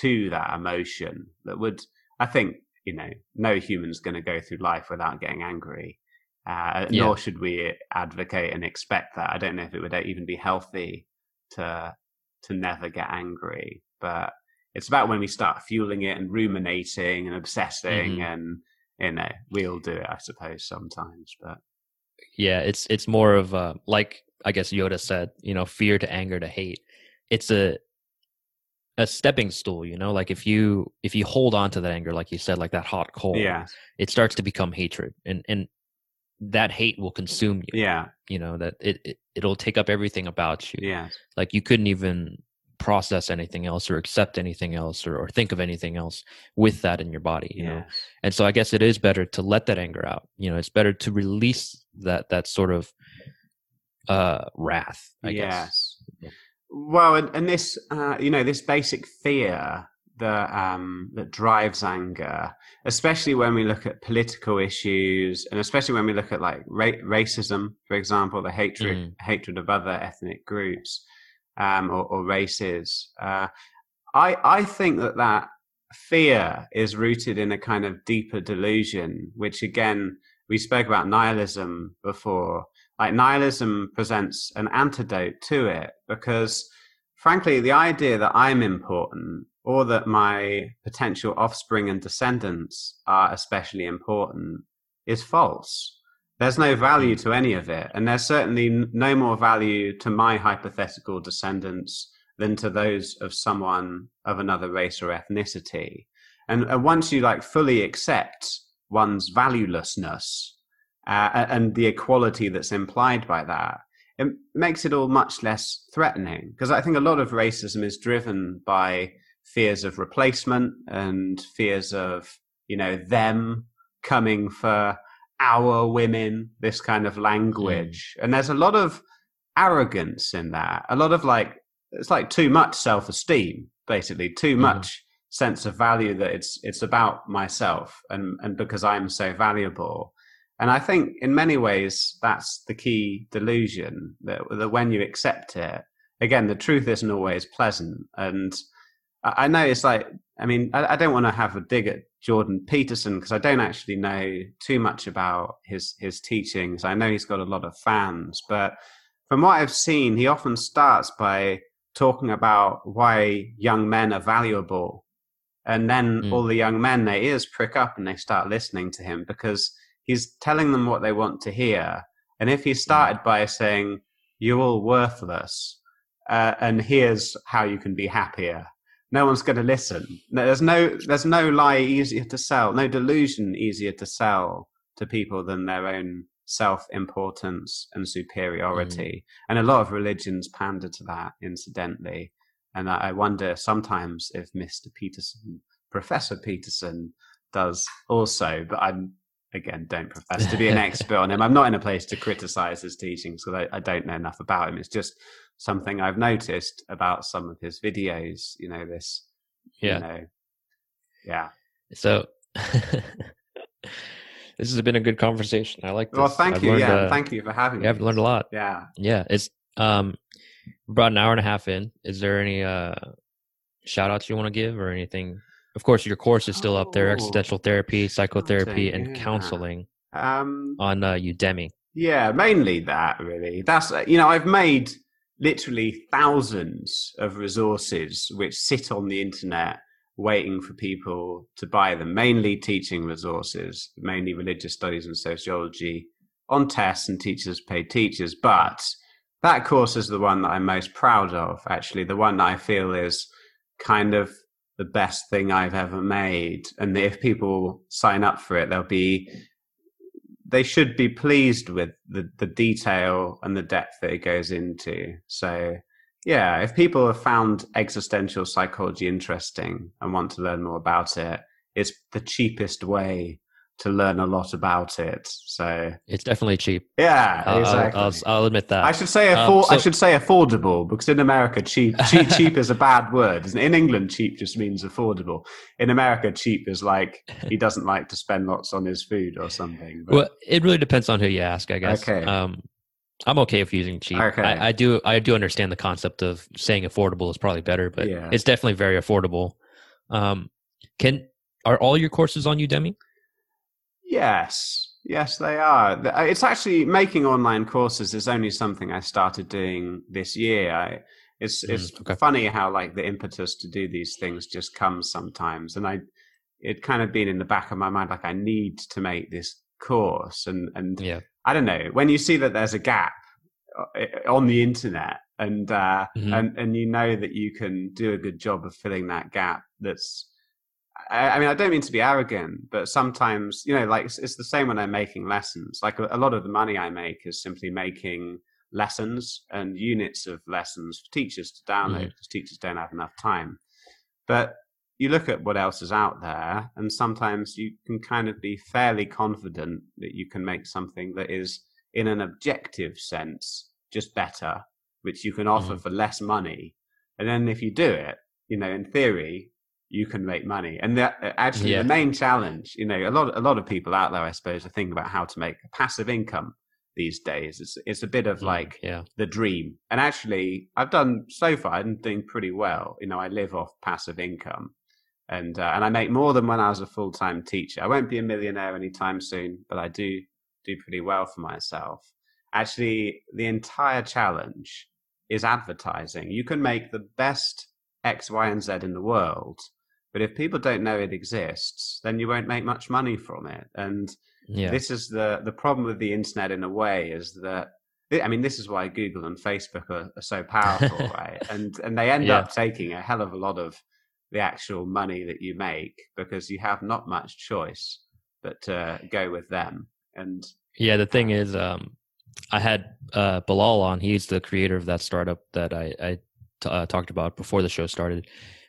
to that emotion that would, I think, you know, no human's going to go through life without getting angry. Uh, Yeah. Nor should we advocate and expect that. I don't know if it would even be healthy to to never get angry, but it's about when we start fueling it and ruminating and obsessing, Mhm. and you know, we all do it, I suppose, sometimes. But yeah it's it's more of uh like i guess yoda said you know fear to anger to hate. It's a a stepping stool you know like if you if you hold on to that anger like you said like that hot coal yeah, it starts to become hatred and and that hate will consume you yeah, you know that it, it it'll take up everything about you. Yeah, like you couldn't even process anything else or accept anything else or, or think of anything else with that in your body you know yeah. and so i guess it is better to let that anger out you know it's better to release that that sort of uh wrath i guess yes. Yeah. Well, and, and this, uh, you know, this basic fear that um, that drives anger, especially when we look at political issues, and especially when we look at like ra- racism, for example, the hatred Mhm. hatred of other ethnic groups um, or, or races. Uh, I I think that that fear is rooted in a kind of deeper delusion, which again we spoke about nihilism before like nihilism presents an antidote to it because frankly the idea that i'm important or that my potential offspring and descendants are especially important is false there's no value to any of it and there's certainly no more value to my hypothetical descendants than to those of someone of another race or ethnicity and, and once you like fully accept one's valuelessness uh, and the equality that's implied by that, it makes it all much less threatening. Because I think a lot of racism is driven by fears of replacement and fears of, you know, them coming for our women, this kind of language. And there's a lot of arrogance in that, a lot of like, it's like too much self esteem, basically, too Mhm. much sense of value that it's it's about myself and and because I'm so valuable. And I think in many ways that's the key delusion that, that when you accept it, again, the truth isn't always pleasant. And I, I know it's like, I mean, I, I don't want to have a dig at Jordan Peterson because I don't actually know too much about his his teachings. I know he's got a lot of fans, but from what I've seen, he often starts by talking about why young men are valuable. And then Mm. all the young men, their ears prick up and they start listening to him because he's telling them what they want to hear. And if he started by saying, "You're all worthless," uh, and here's how you can be happier, no one's going to listen. No, there's no there's no lie easier to sell, no delusion easier to sell to people than their own self importance and superiority. Mm. And a lot of religions pander to that, incidentally. And I wonder sometimes if Mr. Peterson, Professor Peterson, does also, but I'm again don't profess to be an (laughs) expert on him. I'm not in a place to criticize his teachings because I, I, don't know enough about him. It's just something I've noticed about some of his videos. You know, this, yeah, you know, yeah. So (laughs) this has been a good conversation. I like this. Well, thank I've you. Learned, yeah, uh, thank you for having me. I've learned a lot. Yeah, yeah. It's um about an hour and a half in. Is there any uh shout outs you want to give or anything? Of course, your course is still oh, up there: oh. existential therapy, psychotherapy, and yeah. counseling um, on uh, Udemy. Yeah, mainly that. Really, that's uh, you know I've made literally thousands of resources which sit on the internet waiting for people to buy them, mainly teaching resources, mainly religious studies and sociology on TES and Teachers Pay Teachers. But that course is the one that I'm most proud of, actually, the one that I feel is kind of the best thing I've ever made. And if people sign up for it, they'll be they should be pleased with the, the detail and the depth that it goes into. So yeah, if people have found existential psychology interesting and want to learn more about it, it's the cheapest way to learn a lot about it. So it's definitely cheap. Yeah, I'll, exactly. I'll, I'll, I'll, admit that. I should say um, so, I should say affordable because in America, cheap (laughs) cheap, cheap is a bad word. In England, cheap just means affordable. In America, cheap is like he doesn't like to spend lots on his food or something. But... Well, it really depends on who you ask, I guess. Okay. Um, I'm okay with using cheap. Okay. I, I, do I do understand the concept of saying affordable is probably better, but yeah. it's definitely very affordable. Um, can are all your courses on Udemy? Yes, yes, they are. Uh, it's actually making online courses is only something I started doing this year. I, it's mm, it's okay. funny how like the impetus to do these things just comes sometimes, and I it kind of been in the back of my mind like I need to make this course, and and yeah. I don't know when you see that there's a gap uh, on the internet and uh, mm-hmm. and and you know that you can do a good job of filling that gap that's I, I mean i don't mean to be arrogant but sometimes you know like it's, it's the same when i'm making lessons like a, a, lot of the money i make is simply making lessons and units of lessons for teachers to download mm-hmm. because teachers don't have enough time but you look at what else is out there and sometimes you can kind of be fairly confident that you can make something that is in an objective sense just better which you can offer mm-hmm. for less money and then if you do it you know in theory you can make money and that actually yeah. the main challenge you know a lot a lot of people out there i suppose are thinking about how to make passive income these days it's it's a bit of mm, like yeah. the dream and actually i've done so far i'm doing pretty well you know i live off passive income and uh, and I make more than when I was a full time teacher. I won't be a millionaire anytime soon, but I do do pretty well for myself. Actually, the entire challenge is advertising. You can make the best X, Y, and Z in the world, but if people don't know it exists, then you won't make much money from it. And yeah. this is the the problem with the internet in a way is that I mean, this is why Google and Facebook are, are so powerful, (laughs) right? And and they end yeah. up taking a hell of a lot of the actual money that you make because you have not much choice but to go with them. And yeah, the thing is, um, I had uh, Bilal on. He's the creator of that startup that I, I t- uh, talked about before the show started,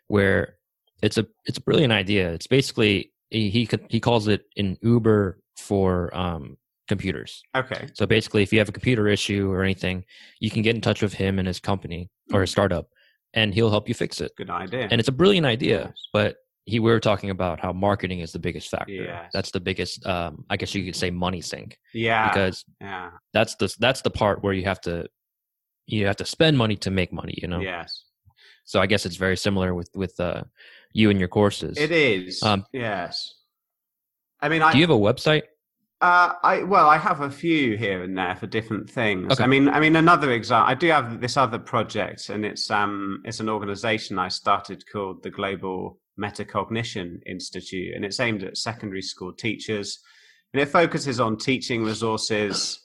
where it's a it's a brilliant idea. It's basically he he, calls it an Uber for um, computers. Okay. So basically, if you have a computer issue or anything, you can get in touch with him and his company or his startup, and he'll help you fix it. Good idea. And it's a brilliant idea, yes. but he we were talking about how marketing is the biggest factor. Yes. That's the biggest um I guess you could say money sink. Yeah. Because yeah. that's the that's the part where you have to you have to spend money to make money, you know. Yes. So I guess it's very similar with with uh you and your courses. It is. Um yes. I mean I Do you have a website? Uh, I well, I have a few here and there for different things. Okay. I mean, I mean, another example. I do have this other project, and it's um, it's an organisation I started called the Global Metacognition Institute, and it's aimed at secondary school teachers. and it focuses on teaching resources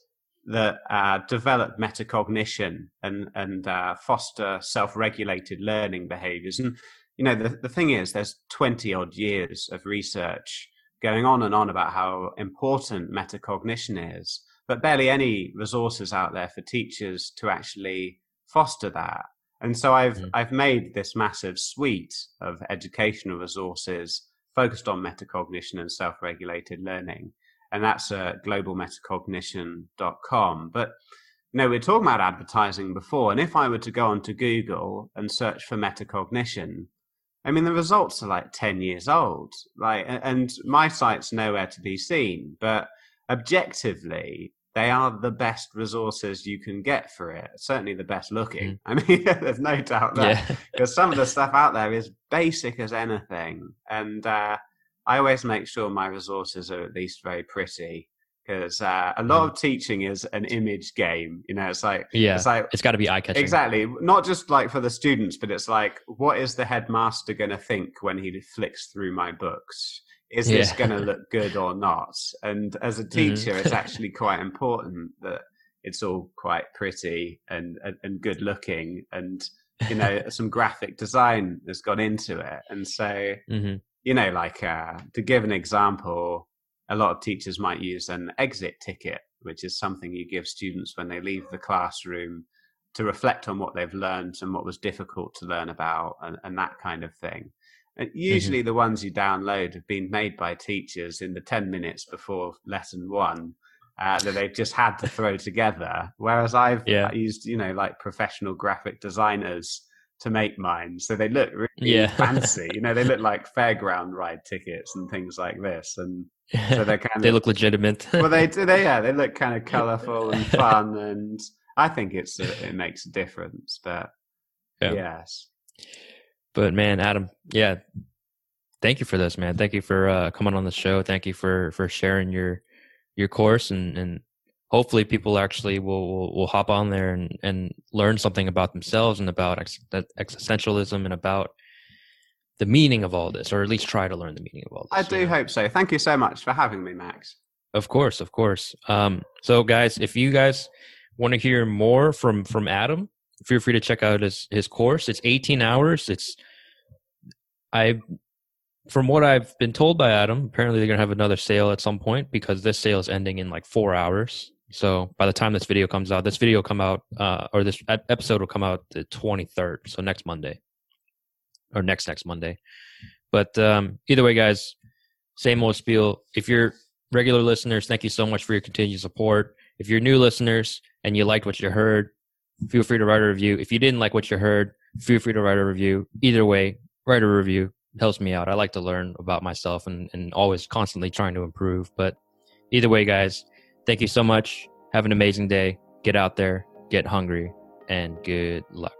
that uh, develop metacognition and and uh, foster self-regulated learning behaviors. And you know, the the thing is, there's 20 odd years of research going on and on about how important metacognition is, but barely any resources out there for teachers to actually foster that. And so I've mm. I've made this massive suite of educational resources focused on metacognition and self-regulated learning and that's at globalmetacognition.com. But you know, we are talking about advertising before, and if I were to go onto Google and search for metacognition, I mean, the results are like 10 years old, like, and my site's nowhere to be seen, but objectively, they are the best resources you can get for it. Certainly the best looking. Mm. (laughs) I mean, (laughs) there's no doubt that because yeah. (laughs) some of the stuff out there is basic as anything. And, uh, I always make sure my resources are at least very pretty because uh, a lot mm. of teaching is an image game. You know, it's like yeah, it's like it's got to be eye catching. Exactly, not just like for the students, but it's like, what is the headmaster going to think when he flicks through my books? Is yeah. this going to look (laughs) good or not? And as a mm-hmm. teacher, mm. it's actually quite important that it's all quite pretty and and, and good looking and you know (laughs) some graphic design has gone into it and so mm-hmm you know, like uh, to give an example, a lot of teachers might use an exit ticket, which is something you give students when they leave the classroom to reflect on what they've learned and what was difficult to learn about and, and that kind of thing. And usually, mm-hmm. the ones you download have been made by teachers in the 10 minutes before lesson one. Uh, that they've just had to throw (laughs) together. Whereas I've yeah. used, you know, like professional graphic designers to make mine. So they look really yeah. fancy. You know, they look (laughs) like fairground ride tickets and things like this. And so they're (laughs) kind of they look legitimate. well, they do. they yeah, they look kind of (laughs) colorful and fun, and I think it's it makes a difference. But yeah. yes. But man, Adam, yeah, thank you for this, man. Thank you for uh, coming on the show. Thank you for for sharing your your course and and hopefully people actually will, will, will hop on there and, and learn something about themselves and about ex- existentialism and about the meaning of all this, or at least try to learn the meaning of all this. I do hope so. Thank you so much for having me, Max. Of course, of course. Um, so, guys, if you guys want to hear more from from Adam, feel free to check out his his course. It's 18 hours. It's I from what I've been told by Adam, apparently they're gonna have another sale at some point because this sale is ending in like four hours. So by the time this video comes out, this video will come out, uh, or this episode will come out the 23rd. So next Monday or next, next Monday. But um, either way, guys, same old spiel. If you're regular listeners, thank you so much for your continued support. If you're new listeners and you liked what you heard, feel free to write a review. If you didn't like what you heard, feel free to write a review. Either way, write a review. It helps me out. I like to learn about myself and, and always constantly trying to improve. But either way, guys, Thank you so much. Have an amazing day. Get out there, get hungry, and good luck.